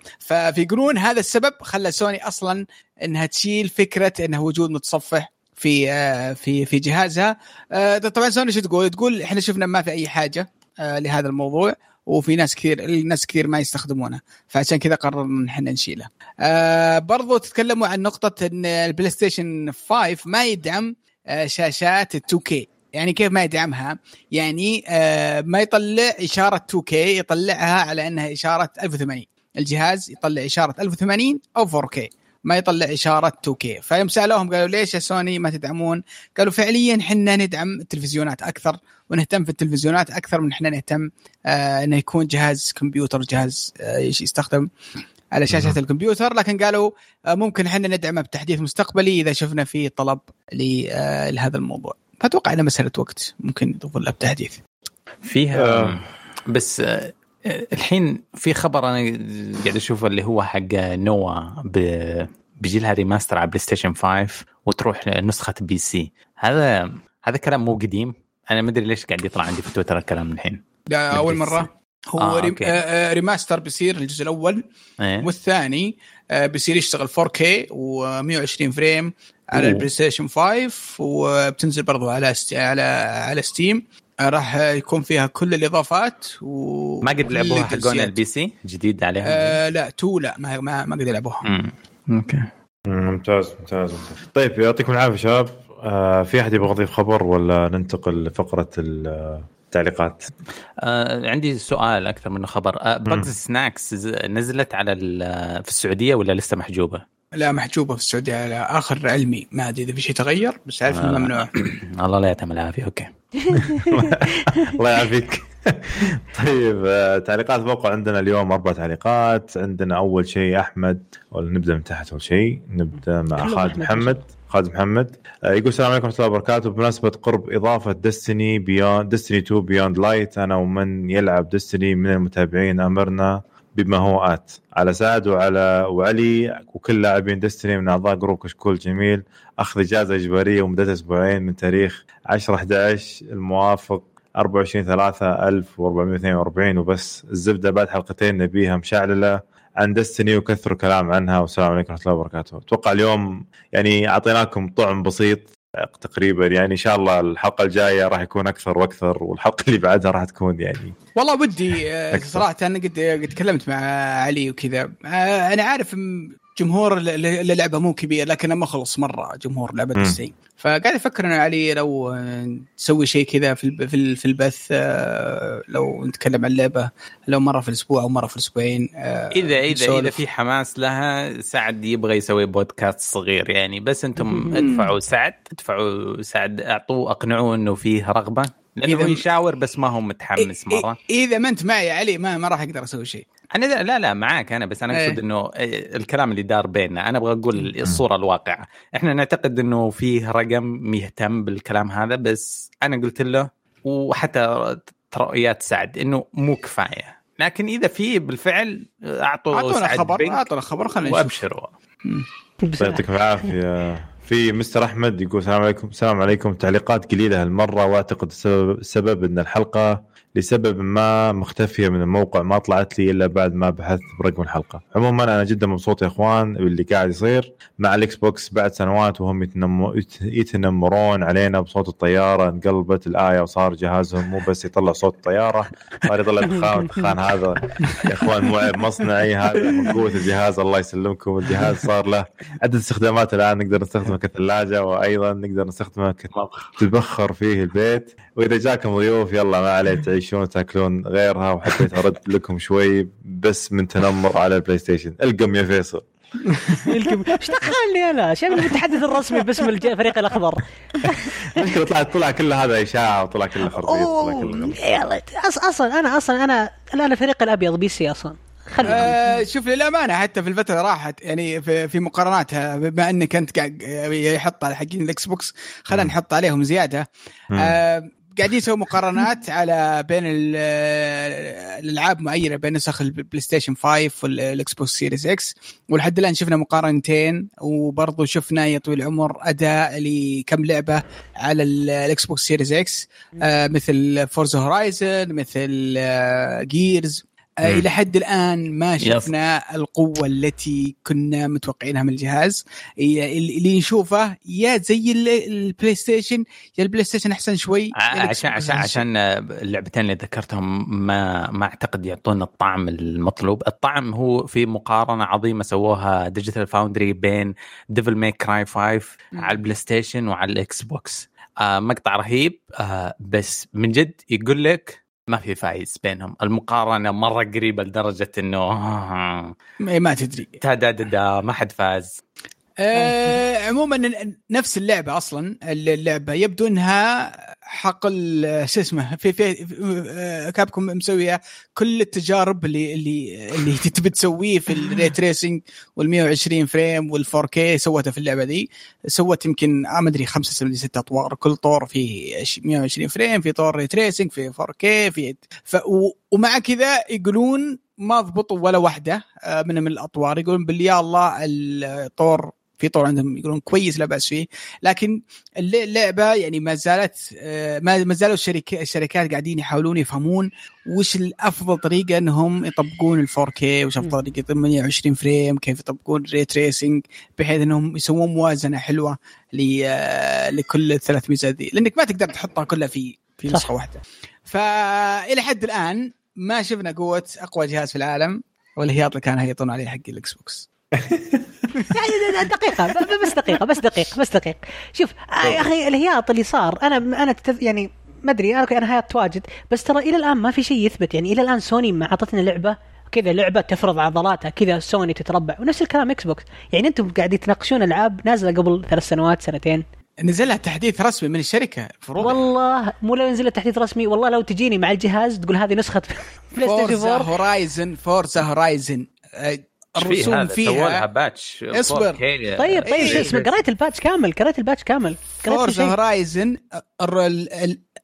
فيقولون هذا السبب خلى سوني أصلا إنها تشيل فكرة إنه وجود متصفح في آه، في في جهازها آه، طبعا سوني شو تقول؟ تقول إحنا شفنا ما في أي حاجة آه، لهذا الموضوع وفي ناس كثير الناس كثير ما يستخدمونه فعشان كذا قررنا إن إحنا نشيله. آه برضو تتكلموا عن نقطة إن البلاي ستيشن 5 ما يدعم آه شاشات 2K يعني كيف ما يدعمها؟ يعني آه ما يطلع إشارة 2K يطلعها على إنها إشارة 1080 الجهاز يطلع إشارة 1080 أو 4K ما يطلع إشارة 2K فيوم سألوهم قالوا ليش يا سوني ما تدعمون؟ قالوا فعليا حنا ندعم التلفزيونات أكثر ونهتم في التلفزيونات أكثر من إحنا نهتم آه إنه يكون جهاز كمبيوتر جهاز آه يستخدم على شاشة الكمبيوتر. لكن قالوا آه، ممكن إحنا ندعمه بتحديث مستقبلي إذا شفنا في طلب آه، لهذا الموضوع. فأتوقع إنه مسألة وقت ممكن يضيفون له بتحديث. فيها آه. بس آه، الحين في خبر أنا قاعد أشوفه اللي هو حق نوا ب- بيجي لها remaster على بلاي ستيشن 5 وتروح نسخه PC هذا هذا كلام مو قديم. أنا ما أدري ليش قاعد يطلع عندي في تويتر الكلام الحين ده أول مرة هو آه، آه أوكي. remaster بيصير الجزء الأول إيه؟ والثاني آه، بيصير يشتغل 4K و120 frame على. البلاي ستيشن 5 وبتنزل برضو على ست... على على ستيم آه، راح يكون فيها كل الإضافات و ما قد لعبوها حقون. ال P سي جديد عليهم آه لا تو لا ما ما, ما قد يلعبوها مم. okay ممتاز ممتاز ممتاز. طيب يعطيكم العافية شباب آه في أحد يبغى يضيف خبر ولا ننتقل لفقرة التعليقات؟ آه عندي سؤال أكثر منه خبر. آه. بجز سناكس نزلت على ال- في السعودية ولا لسه محجوبة؟ لا محجوبة في السعودية على آخر علمي. ما أدري إذا في شيء تغير بس أعرف إنه آه. ممنوع. الله لا يعطيهم العافية. okay. الله يعافيك. طيب آه، تعليقات. الموقع عندنا اليوم أربع تعليقات. عندنا أول شيء أحمد ولا نبدأ من تحت أول شيء؟ نبدأ مع خالد. محمد. خالد محمد. آه، يقول السلام عليكم ورحمة الله وبركاته. بمناسبة قرب إضافة ديستني بيوند ديستني 2 بيوند لايت أنا ومن يلعب ديستني من المتابعين أمرنا بما هو آت. على سعد وعلى وعلي وكل لاعبين ديستني من أعضاء group كشكول جميل. أخذ إجازة إجبارية ومدتها أسبوعين من تاريخ 10 11 الموافق 24 3 1442 وبس. الزبدة بعد حلقتين نبيها مشعللة. عن دستني وكثروا كلام عنها والسلام عليكم ورحمة الله وبركاته أتوقع اليوم يعني أعطيناكم طعم بسيط تقريبا يعني إن شاء الله الحلقة الجاية راح يكون أكثر وأكثر والحلقة اللي بعدها راح تكون يعني والله ودي آه،. صراحة أنا قد قد تكلمت مع علي وكذا آه، أنا عارف جمهور ال- ال- اللعبه مو كبير لكن ما خلص مرة جمهور لعبة. ديستني فقاعد أفكر أنا علي لو نسوي شيء كذا في في ال- في البث آه، لو نتكلم عن اللعبه لو مرة في الأسبوع أو مرة في الأسبوعين آه، اذا اذا. إذا في حماس لها سعد يبغى يسوي بودكاست صغير يعني بس أنتم. ادفعوا سعد ادفعوا سعد أعطوه أقنعوه إنه فيه رغبة لأنه يشاور بس ما هو متحمس مرة إذا ما أنت معي علي ما ما راح أقدر أسوي شيء أنا لا- لا لا معاك أنا بس أنا إيه. اقصد إنه إيه، الكلام اللي دار بيننا. أنا أبغى أقول الصورة الواقعة. إحنا نعتقد إنه فيه رقم يهتم بالكلام هذا بس أنا قلت له وحتى رؤيات سعد إنه مو كفاية. لكن إذا في بالفعل أعطوا أعطونا خبر أعطونا خبر خلينا نشوف. وابشروا الله يعطيكم العافية. في مستر أحمد يقول السلام عليكم السلام عليكم. تعليقات قليلة هالمرة وأعتقد السبب السبب إن الحلقة لسبب ما مختفية من الموقع ما طلعت لي إلا بعد ما بحثت برقم الحلقة. عموما أنا جدا مبسوط يا إخوان باللي قاعد يصير. مع الاكس بوكس بعد سنوات وهم يتنم... يت- يتنمرون علينا بصوت الطيارة انقلبت الآية وصار جهازهم مو بس يطلع صوت الطيارة صار يطلع دخان الدخان هذا يا إخوان مو عيب مصنعي هذا من قوة الجهاز الله يسلمكم. الجهاز صار له عدة استخدامات الآن نقدر نستخدمه كثلاجة وأيضا نقدر نستخدمه كتبخر فيه البيت. وإذا جاكم ضيوف يلا ما عليه تعيشون وتاكلون غيرها وحبيت أرد لكم شوي بس من تنمر على البلاي ستيشن القم يا فيصل. إيش دخلني أنا؟ شايف المتحدث الرسمي باسم الفريق الأخضر. المشكلة طلعت طلع كل هذا إشاعة وطلع كله خربيط طلع أوه كله أصلا أنا أصلا أنا الآن الفريق الأبيض PC أصلا. خلي آه شوف للأمانة حتى في الفترة اللي راحت يعني في, في مقارناتها بما إنك أنت قاعد يحط على حقين الإكس بوكس خلينا نحط عليهم زيادة. آه قاعدين يسووا مقارنات على بين ال- الألعاب معينه بين نسخ البلاي ستيشن 5 والاكس بوكس سيريس إكس ولحد الآن شفنا مقارنتين وبرضه شفنا يا طويل العمر أداء لكم لعبة على ال- الاكس بوكس سيريس إكس مثل فورزا هورايزن مثل جيرز آه. إلى حد الآن ما. شفنا القوة التي كنا متوقعينها من الجهاز ي- اللي نشوفه يا زي ال- البلاي ستيشن يا البلاي ستيشن أحسن شوي عشان عشان عشان اللعبتين اللي ذكرتهم ما ما أعتقد يعطونا الطعم المطلوب، الطعم هو في مقارنة عظيمة سووها ديجيتال فاوندري بين ديفل ميك كراي 5 مم. على البلاي ستيشن وعلى الإكس بوكس. آه مقطع رهيب آه بس من جد يقول لك ما في فايز بينهم، المقارنة مرة قريبة لدرجة إنه ما ما تدري تا دا دا دا ما حد فاز. آه عموما نفس اللعبة أصلا. اللعبة يبدو إنها حقل شو اسمه في في آه، كابكم مسوية كل التجارب اللي اللي اللي تبي تسويه في ال ray tracing وال 120 frame وال 4K سوتها في اللعبة دي سوت يمكن آه، ما أدري خمسة ولا ست أطوار. كل طور في 120 frame في طور ray tracing في 4K في ف ومع كذا يقولون ما ضبطوا ولا واحدة آه، من من الأطوار. يقولون بالله الله الطور في طور عندهم يقولون كويس لا بأس فيه. لكن الل- اللعبة يعني ما زالت آه، ما زالوا الشركات قاعدين يحاولون يفهمون وش الأفضل طريقة إنهم يطبقون ال 4K وش أفضل طريقة 120 frame كيف يطبقون ray tracing بحيث إنهم يسوون موازنة حلوة آه، لكل الثلاث ميزات ذي لأنك ما تقدر تحطها كلها في في. نسخة واحدة. فإلى حد الآن ما شفنا قوة أقوى جهاز في العالم والهياط اللي كان هيطون عليه حق ال Xbox. يعني دقيقة بس دقيقة بس دقيقة بس دقيقة. شوف آه، يا أخي الهياط اللي صار أنا أنا تتذ- يعني ما أدري أنا أنا هياط واجد بس ترى إلى الآن ما في شيء يثبت. يعني إلى الآن سوني ما اعطتنا لعبة كذا لعبة تفرض عضلاتها كذا سوني تتربع. ونفس الكلام Xbox يعني أنتم قاعدين تناقشون ألعاب نازلة قبل ثلاث سنوات سنتين. نزل لها تحديث رسمي من الشركة المفروض والله مو لو نزل تحديث رسمي والله لو تجيني مع الجهاز تقول هذه نسخة PlayStation Forza 4 Horizon Forza Horizon الرسوم سووا لها فيها patch اصبر. 4K. طيب طيب إيه. شو اسمه قريت ال patch كامل قريت ال patch كامل شيء. Horizon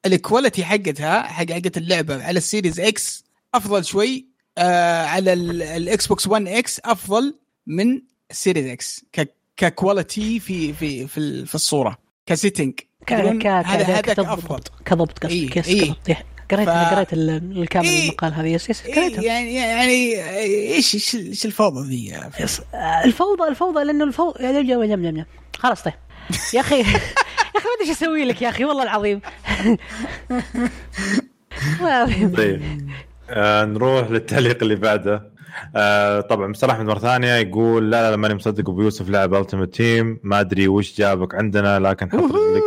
ال quality حقتها حق حقت اللعبة على ال Series X أفضل شوي آه على ال- ال Xbox 1 X أفضل من ال Series X ك ك quality في في في, ال- في الصورة ك setting هذا كضبط. أفضل كضبط قصدك إيه، yes إيه. قريت ف- قريت ال- الكامل إيه. المقال هذا yes yes إيه قريته. يعني يعني إيش إيش إيش الفوضى ذي يا فيصل؟ آه، الفوضى الفوضى لأنه الفوضى يا جم جم جم جم خلاص طيب. يا أخي يا أخي ما أدري إيش أسوي لك يا أخي والله العظيم. والله العظيم. طيب. آه نروح للتعليق اللي بعده. آه طبعا مستر احمد مرة ثانية يقول لا لا, لا ماني مصدق أبو يوسف لعب Ultimate Team ما أدري وش جابك عندنا لكن حط لك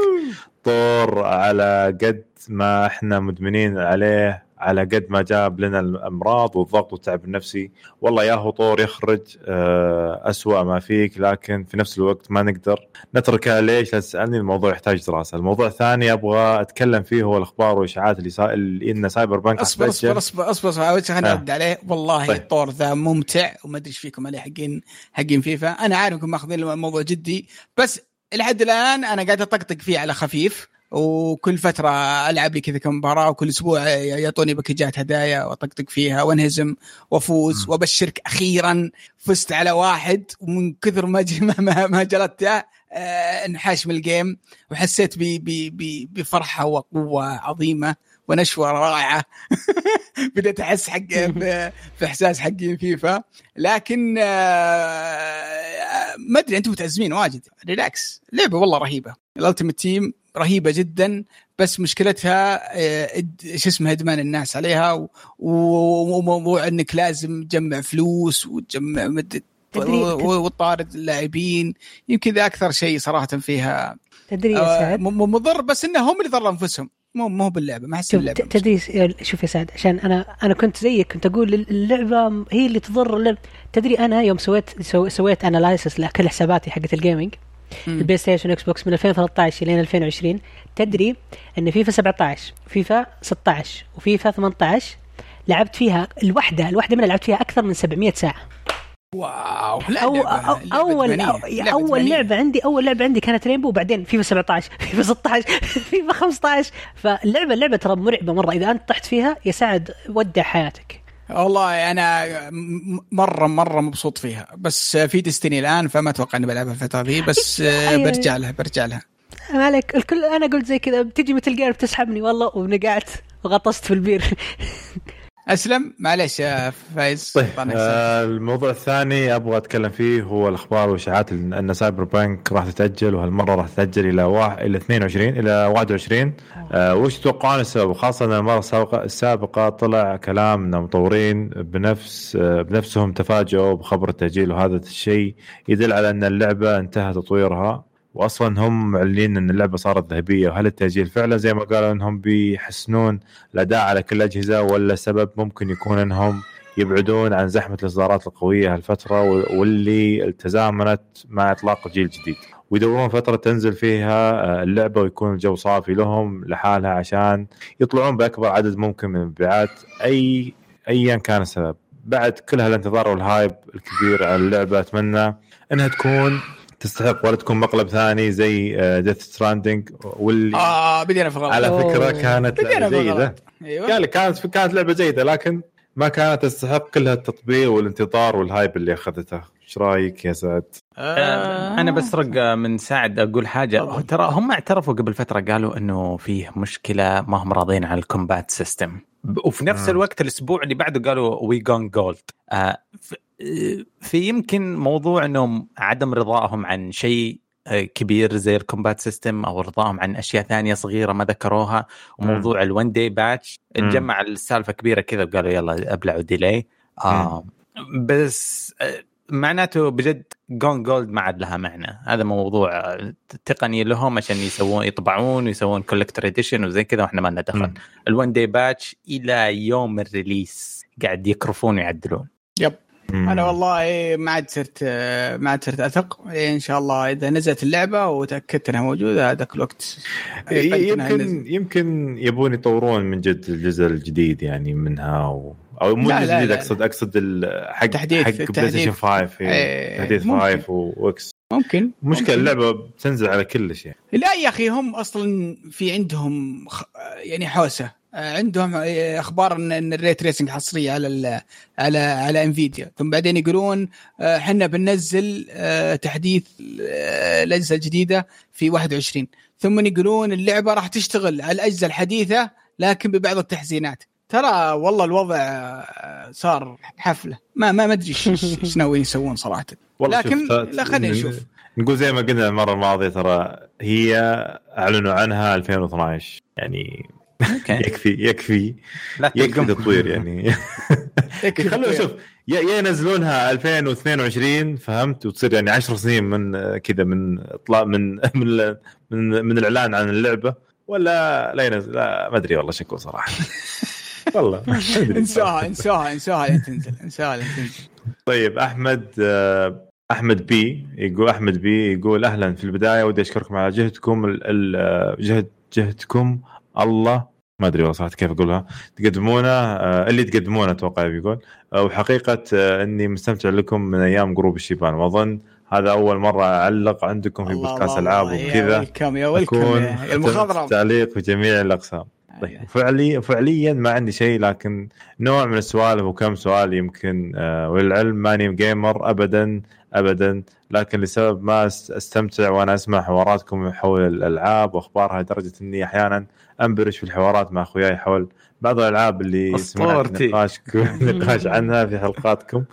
طور على قد ما إحنا مدمنين عليه على قد ما جاب لنا الأمراض والضغط والتعب النفسي. والله يا هو طور يخرج آه، أسوأ ما فيك لكن في نفس الوقت ما نقدر. نتركها ليش؟ لا تسألني الموضوع يحتاج دراسة. الموضوع الثاني أبغى أتكلم فيه هو الأخبار والإشاعات اللي, سا... اللي إن Cyberpunk اصبر اصبر اصبر اصبر شيء خليني آه. ارد عليه؟ والله طيب. الطور ذا ممتع وما أدري إيش فيكم عليه حقين حقين فيفا. أنا عارف إنكم ماخذين الموضوع جدي بس لحد الآن أنا قاعد أطقطق فيه على خفيف وكل فترة ألعب لي كذا كم مباراة وكل أسبوع يعطوني باكجات هدايا وأطقطق فيها وأنهزم وأفوز وأبشرك. أخيرا فزت على واحد ومن كثر ما ما, ما, جلدته آه، انحاش من ال game وحسيت بفرحة وقوة عظيمة. ونشوة رائعة. بديت أحس حق في احساس حقي فيفا. لكن آه، ما أدري أنتم متازمين واجد. relax لعبة والله رهيبة. ال Ultimate Team رهيبة جدا. بس مشكلتها آه، شو اسمه إدمان الناس عليها. وموضوع انك لازم تجمع فلوس وتجمع مد- تدري- و- وتطارد اللاعبين. يمكن ذا أكثر شيء صراحة فيها تدري يا آه، سعد؟ مضر. بس انه هم اللي ضروا أنفسهم. مو مو باللعبة ما أحس شوف اللعبه ت- تدري شوف يا سعد عشان أنا أنا كنت زيك كنت أقول اللعبه هي اللي تضر اللعبة. تدري أنا يوم سويت سو سويت analysis لكل حساباتي حقت ال gaming. ال PlayStation Xbox من 2013 لين 2020 تدري إن فيفا 17 فيفا 16 وفيفا 18 لعبت فيها الوحدة الوحدة منها لعبت فيها أكثر من 700 ساعة wow لا أو لعبة- أو لعبة اول لعبة أول. لعبة عندي أول لعبة عندي كانت Rainbow وبعدين فيفا 17 فيفا 16 فيفا 15 فاللعبه اللعبه ترى مرعبة مرة. إذا أنت طحت فيها يا سعد ودع حياتك. والله أنا مرة مرة مبسوط فيها. بس في Destiny الآن فما أتوقع إني بلعبها الفترة ذي. بس آه، أيوة. برجع لها برجع لها. ما عليك. الكل أنا قلت زي كذا بتجي مثل بير بتسحبني والله ونقعت وغطست في البير. أسلم. معليش يا فايز. طيب آه الموضوع الثاني أبغى أتكلم فيه هو الأخبار والإشاعات أن Cyberpunk راح تتأجل وهالمرة راح تتأجل إلى واحد إلى 22 إلى 21 آه وش تتوقعون السبب؟ خاصة إن المرة السابقه السابقة طلع كلام إن المطورين بنفس آه بنفسهم تفاجئوا بخبر التأجيل وهذا الشيء يدل على أن اللعبة انتهى تطويرها. واصلا هم معلنين إن اللعبة صارت ذهبية. وهل التأجيل فعلا زي ما قالوا إنهم بيحسنون الاداء على كل الاجهزه ولا سبب ممكن يكون إنهم يبعدون عن زحمة الإصدارات القوية هالفترة واللي تزامنت مع إطلاق الجيل الجديد. ويدورون فترة تنزل فيها آه، اللعبة ويكون الجو صافي لهم لحالها عشان يطلعون بأكبر عدد ممكن من المبيعات. اي ايا كان السبب. بعد كل هالانتظار وال hype الكبير على اللعبة أتمنى إنها تكون تستحق ولا تكون مقلب ثاني زي Death Stranding واللي آه بدينا في غلط على فكرة كانت بدينا لعبه في جيدة. غلط أيوه. قال لك كانت كانت لعبة جيدة لكن ما كانت تستحق كل هالتطبيق والانتظار وال hype اللي أخذته. إيش رأيك يا سعد؟ آه. أنا بسرق من سعد أقول حاجة. ترى هم اعترفوا قبل فترة قالوا إنه فيه مشكلة ما هم راضين على ال combat system. وفي نفس. الوقت الأسبوع اللي بعده قالوا we gone gold في يمكن موضوع إنهم عدم رضائهم عن شيء آه، كبير زي ال combat system أو رضاهم عن أشياء ثانية صغيرة ما ذكروها. وموضوع ال one day patch مم. نجمع السالفة كبيرة كذا وقالوا يلا أبلعوا delay آه بس آه، معناته بجد gone gold ما عاد لها معنى. هذا موضوع آه، تقني لهم عشان يسوون يطبعون ويسوون collector edition وزي كذا وإحنا ما لنا دخل. ال one day patch إلى يوم ال release قاعد يكرفون ويعدلون. yep. أنا والله ما عاد صرت ما عاد صرت أثق إن شاء الله إذا نزلت اللعبة وتأكدت إنها موجودة هذاك الوقت نزلت. يمكن يمكن يبون يطورون من جد الجزء الجديد يعني منها و... أو مو الجزء الجديد. اقصد أقصد حق تحديث- حق Play تحديث. Station 5 إيه، إيه. تحديث. 5 و X ممكن مشكله ممكن. اللعبة بتنزل على كل شيء لا يا أخي هم أصلا في عندهم. يعني حوسة آه، عندهم آه، أخبار ان إن ال ray tracing حصرية على ال... على على Nvidia ثم بعدين يقولون آه، إحنا بننزل آه، تحديث آه، الأجهزة الجديدة في 21 ثم يقولون اللعبة راح تشتغل على الأجهزة الحديثة لكن ببعض التحسينات. ترى والله الوضع آه، صار حفلة. ما ما أدري إيش ناويين يسوون صراحة. لكن لا خلينا نشوف. نقول زي ما قلنا المرة الماضية ترى هي أعلنوا عنها 2012 يعني يكفي يكفي. لا يكفي. تطوير يعني. يكفي خلونا. شوف يا ينزلونها 2022 فهمت؟ وتصير يعني 10 سنين من كذا من إطلاق من من من, من الإعلان عن اللعبة. ولا لا ينزل؟ لا ما أدري والله شكو صراحة. والله. انساها انساها انساها لين تنزل انساها لين تنزل. طيب أحمد آه، أحمد بي يقول أحمد بي يقول أهلا في البداية. ودي أشكركم على جهدكم جهد جهدكم. الله ما أدري والله صراحة كيف أقولها. تقدمونه آه، اللي تقدمونه أتوقع بيقول. آه، وحقيقة آه، إني مستمتع لكم من أيام group الشيبان. وأظن هذا أول مرة أعلق عندكم في بودكاست ألعاب وكذا. أكون المخضرم. تعليق في جميع الأقسام. طيب فعليا فعليا ما عندي شيء لكن نوع من السوالف وكم سؤال يمكن آه وللعلم ماني gamer ابدا ابدا. لكن لسبب ما أستمتع وأنا أسمع حواراتكم حول الألعاب وأخبارها لدرجة إني أحيانا انبرش في الحوارات مع أخوياي حول بعض الألعاب اللي سمعت. نقاش نقاش عنها في حلقاتكم.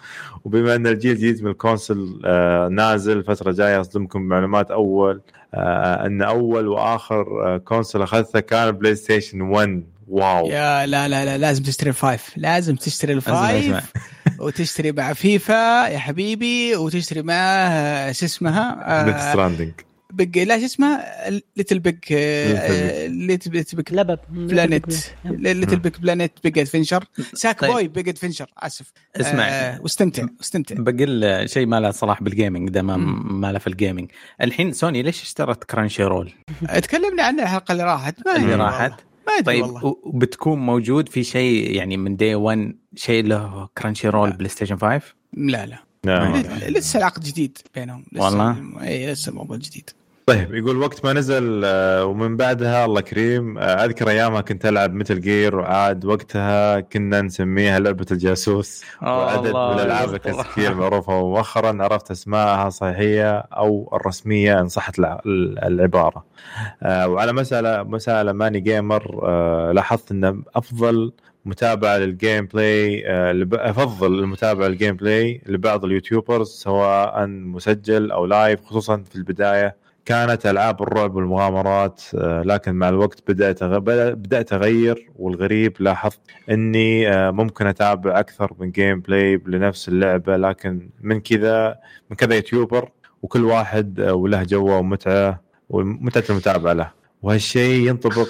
وبما أن الجيل الجديد من ال console آه نازل فتره جاية أصدمكم بمعلومات أول آه أن أول وآخر آه console أخذته كان PlayStation 1 wow. يا لا لا لا لازم تشتري ال five. لازم تشتري. ال five. وتشتري مع فيفا يا حبيبي وتشتري معاه شو اسمها؟ Death Stranding Big لا شو اسمها Little Big Little Big لبب. Planet Little Big Planet Big Adventure Sack طيب. Boy Big Adventure آسف. اسمع. آه واستمتع واستمتع. بقول شيء ما له صلاح بال gaming ده ما, ما له في ال gaming الحين سوني ليش اشترت Crunchyroll تكلمنا عنها الحلقة اللي راحت. ما اللي راحت. ما أدري طيب والله. وبتكون موجود في شيء يعني من day 1 شيء له Crunchyroll PlayStation 5 لا. لا. نعم. لسه العقد جديد بينهم. لسه والله؟ اي لسه الموضوع جديد. طيب يقول وقت ما نزل آه، ومن بعدها الله كريم آه، أذكر أيامها كنت ألعب مثل جير وعاد وقتها كنا نسميها لعبة الجاسوس وعدد من الألعاب الكلاسيكية المعروفة. ومؤخرا عرفت اسمائها الصحيحيه أو الرسمية إن صحت الع- العبارة. آه، وعلى مسألة مسألة ماني جيمر آه، لاحظت إن أفضل متابعة لل gameplay آه، أفضل المتابعة لل gameplay لبعض ال YouTubers سواء مسجل أو live خصوصا في البداية كانت ألعاب الرعب والمغامرات آه، لكن مع الوقت بدأت بدات اغير والغريب لاحظت إني آه، ممكن أتابع أكثر من gameplay لنفس اللعبة لكن من كذا من كذا YouTuber وكل واحد آه، وله جوه ومتعة ومتعة المتابعة له. وهالشيء ينطبق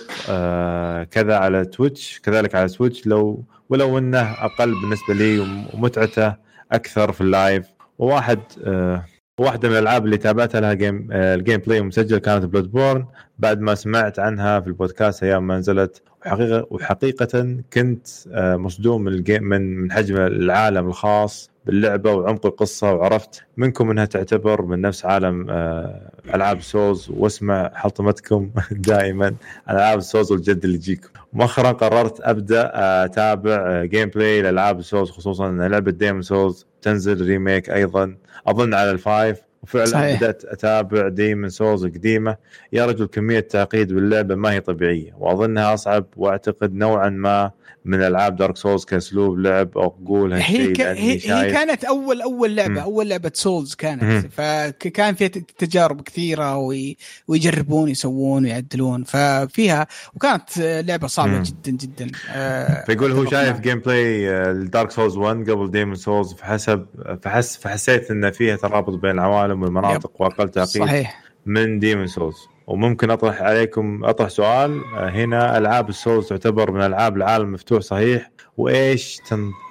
كذا على Twitch كذلك على Twitch لو ولو إنه أقل بالنسبة لي ومتعته أكثر في ال live. وواحد آه واحدة من الألعاب اللي تابعتها لها game آه ال gameplay مسجل كانت Bloodborne بعد ما سمعت عنها في البودكاست أيام ما نزلت وحقيقة وحقيقة كنت آه مصدوم من الجيم من من حجم العالم الخاص باللعبة وعمق القصة وعرفت منكم إنها تعتبر من نفس عالم آه، ألعاب سوز واسمع حلطمتكم دائما ألعاب Souls والجلد اللي يجيكم. مؤخرا قررت أبدأ أتابع gameplay لألعاب Souls خصوصا لعبة Demon's Souls تنزل remake أيضا. أظن على ال five وفعلا صحيح. بدأت أتابع Demon's Souls القديمة يا رجل كمية تعقيد باللعبة ما هي طبيعية وأظنها أصعب وأعتقد نوعا ما من ألعاب Dark Souls كأسلوب لعب أو أقول هي ك... هي, هي كانت أول أول لعبة م. أول لعبة Souls كانت م. فكان فيها تجارب كثيرة وي... ويجربون يسوون ويعدلون ففيها وكانت لعبة صعبة م. جدا جدا آه فيقول هو شايف gameplay ال Dark Souls 1 قبل Demon's Souls فحسب فحس فحسيت إن فيها ترابط بين العوالم والمناطق وأقل تعقيد صحيح. من Demon's Souls وممكن أطرح عليكم أطرح سؤال. آه، هنا ألعاب ال Souls تعتبر من ألعاب العالم المفتوح صحيح. وإيش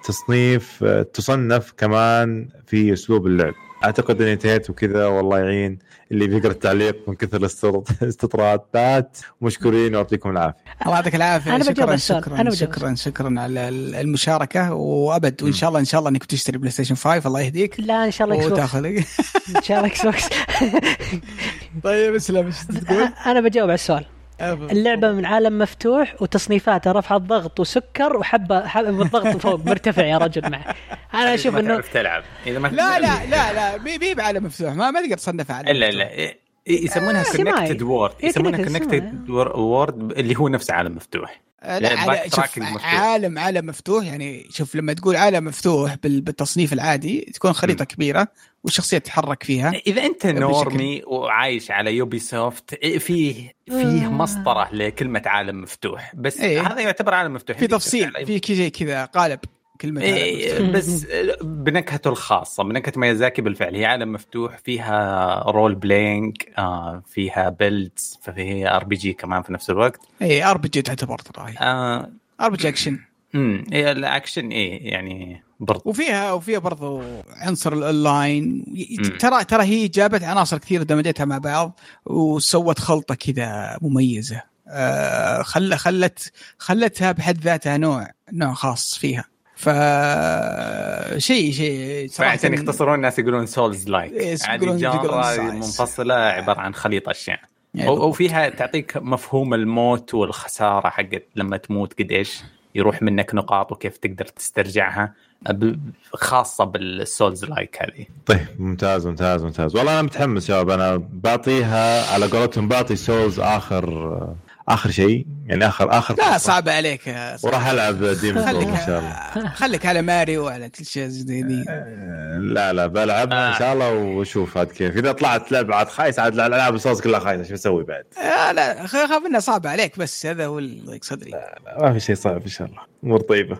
تصنيف آه، تصنف كمان في أسلوب اللعب؟ أعتقد إني انتهيت وكذا والله يعين. اللي بيقرأ التعليق من كثر الاستطرادات مشكورين ويعطيكم العافية. الله يعطيك العافية. أنا شكرا شكرا أنا شكرا شكرا على المشاركة. وأبد وإن شاء الله إن شاء الله إنك تشتري PlayStation 5 الله يهديك. لا إن شاء الله وتاخذ إن شاء الله Xbox طيب اسلم إيش تقول؟ أنا بجاوب على السؤال. اللعبة من عالم مفتوح وتصنيفاتها رفع الضغط وسكر وحبة حبة الضغط فوق مرتفع يا رجل معه أنا أشوف إنه تلعب. إذا ما لا لا لا لا بي بعالم مفتوح ما, ما تقدر تصنفها على لا لا يسمونها connected world يسمونها كونكتد world اللي هو نفس عالم مفتوح. لا يعني شوف عالم عالم مفتوح. يعني شوف لما تقول عالم مفتوح بالتصنيف العادي تكون خريطة م. كبيرة والشخصية تتحرك فيها. إذا أنت normie وعايش على Ubisoft فيه فيه مسطرة لكلمة عالم مفتوح. بس إيه؟ هذا يعتبر عالم مفتوح. في تفصيل في زي كذا قالب. كلمة إيه بس بنكهته الخاصة بنكهة ميازاكي بالفعل. هي عالم مفتوح فيها role playing آه فيها builds فهي RPG كمان في نفس الوقت. ARPG تعتبر ترى RPG action امم هي الاكشن إيه يعني برضو. وفيها وفيها برضو عنصر الاونلاين ترى ترى هي جابت عناصر كثير دمجتها مع بعض وسوت خلطة كذا مميزة. آه خل خلت خلتها بحد ذاتها نوع نوع خاص فيها. ف شيء شيء صراحة عشان يختصرون الناس يقولون Souls-like يعني genre منفصلة عبارة عن خليط أشياء. يعني وفيها تعطيك مفهوم الموت والخسارة حقت لما تموت قد إيش يروح منك نقاط وكيف تقدر تسترجعها خاصة بالسولز لايك هذه. طيب ممتاز ممتاز ممتاز. والله أنا متحمس يا أنا بعطيها على قولتهم بعطي Souls آخر آخر شيء؟ يعني اخر آخر لا صعب عليك. وراح ألعب ديمون إن شاء الله. خليك على ماريو وعلى كل شيء دي آه، لا لا بلعبها إن شاء الله واشوف عاد كيف. إذا طلعت لعبة عاد خايس عاد الالعاب الصوص كلها خايسة شو أسوي بعد؟ آه لا خاف إنها صعبة عليك بس هذا هو اللي صدري لا, لا ما في شيء صعب إن شاء الله. امور طيبه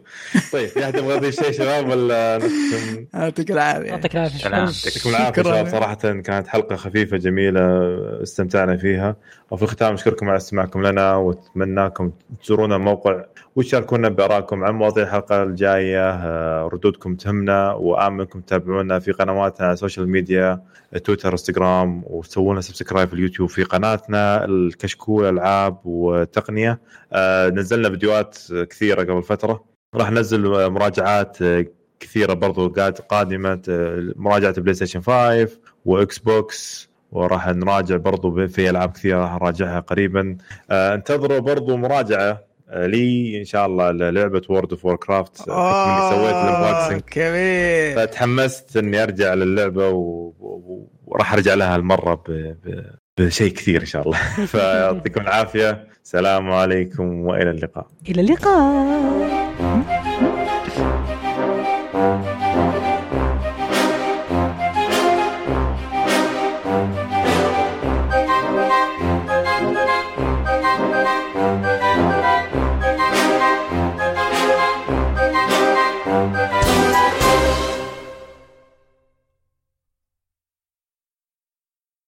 طيب في أحد يبغى يضيف شيء شباب ولا نختم؟ يعطيك العافية. يعطيك العافية. يعطيكم العافية شباب. صراحة كانت حلقة خفيفة جميلة استمتعنا فيها. وفي الختام أشكركم على استماعكم لنا واتمناكم تزورونا الموقع وتشاركونا بآرائكم عن مواضيع الحلقة الجاية. آه، ردودكم تهمنا وأتمنى أنكم تتابعونا في قنواتنا السوشيال ميديا تويتر انستغرام وتسوونا subscribe في اليوتيوب في قناتنا الكشكول العاب وتقنيه آه، نزلنا فيديوهات كثيرة قبل فترة. راح ننزل مراجعات كثيرة برضو قادمة مراجعة بلاي ستيشن 5 وإكس بوكس. وراح نراجع برضو في ألعاب كثيرة راح نراجعها قريبا. آه، انتظروا برضو مراجعة. آه، لي إن شاء الله لعبة وورلد اوف ووركرافت سويت ال unboxing كبير. فتحمست إني أرجع للعبة وراح أرجع لها المره ب... ب... بشيء كثير إن شاء الله. فيعطيكم العافية. السلام عليكم وإلى اللقاء. إلى اللقاء.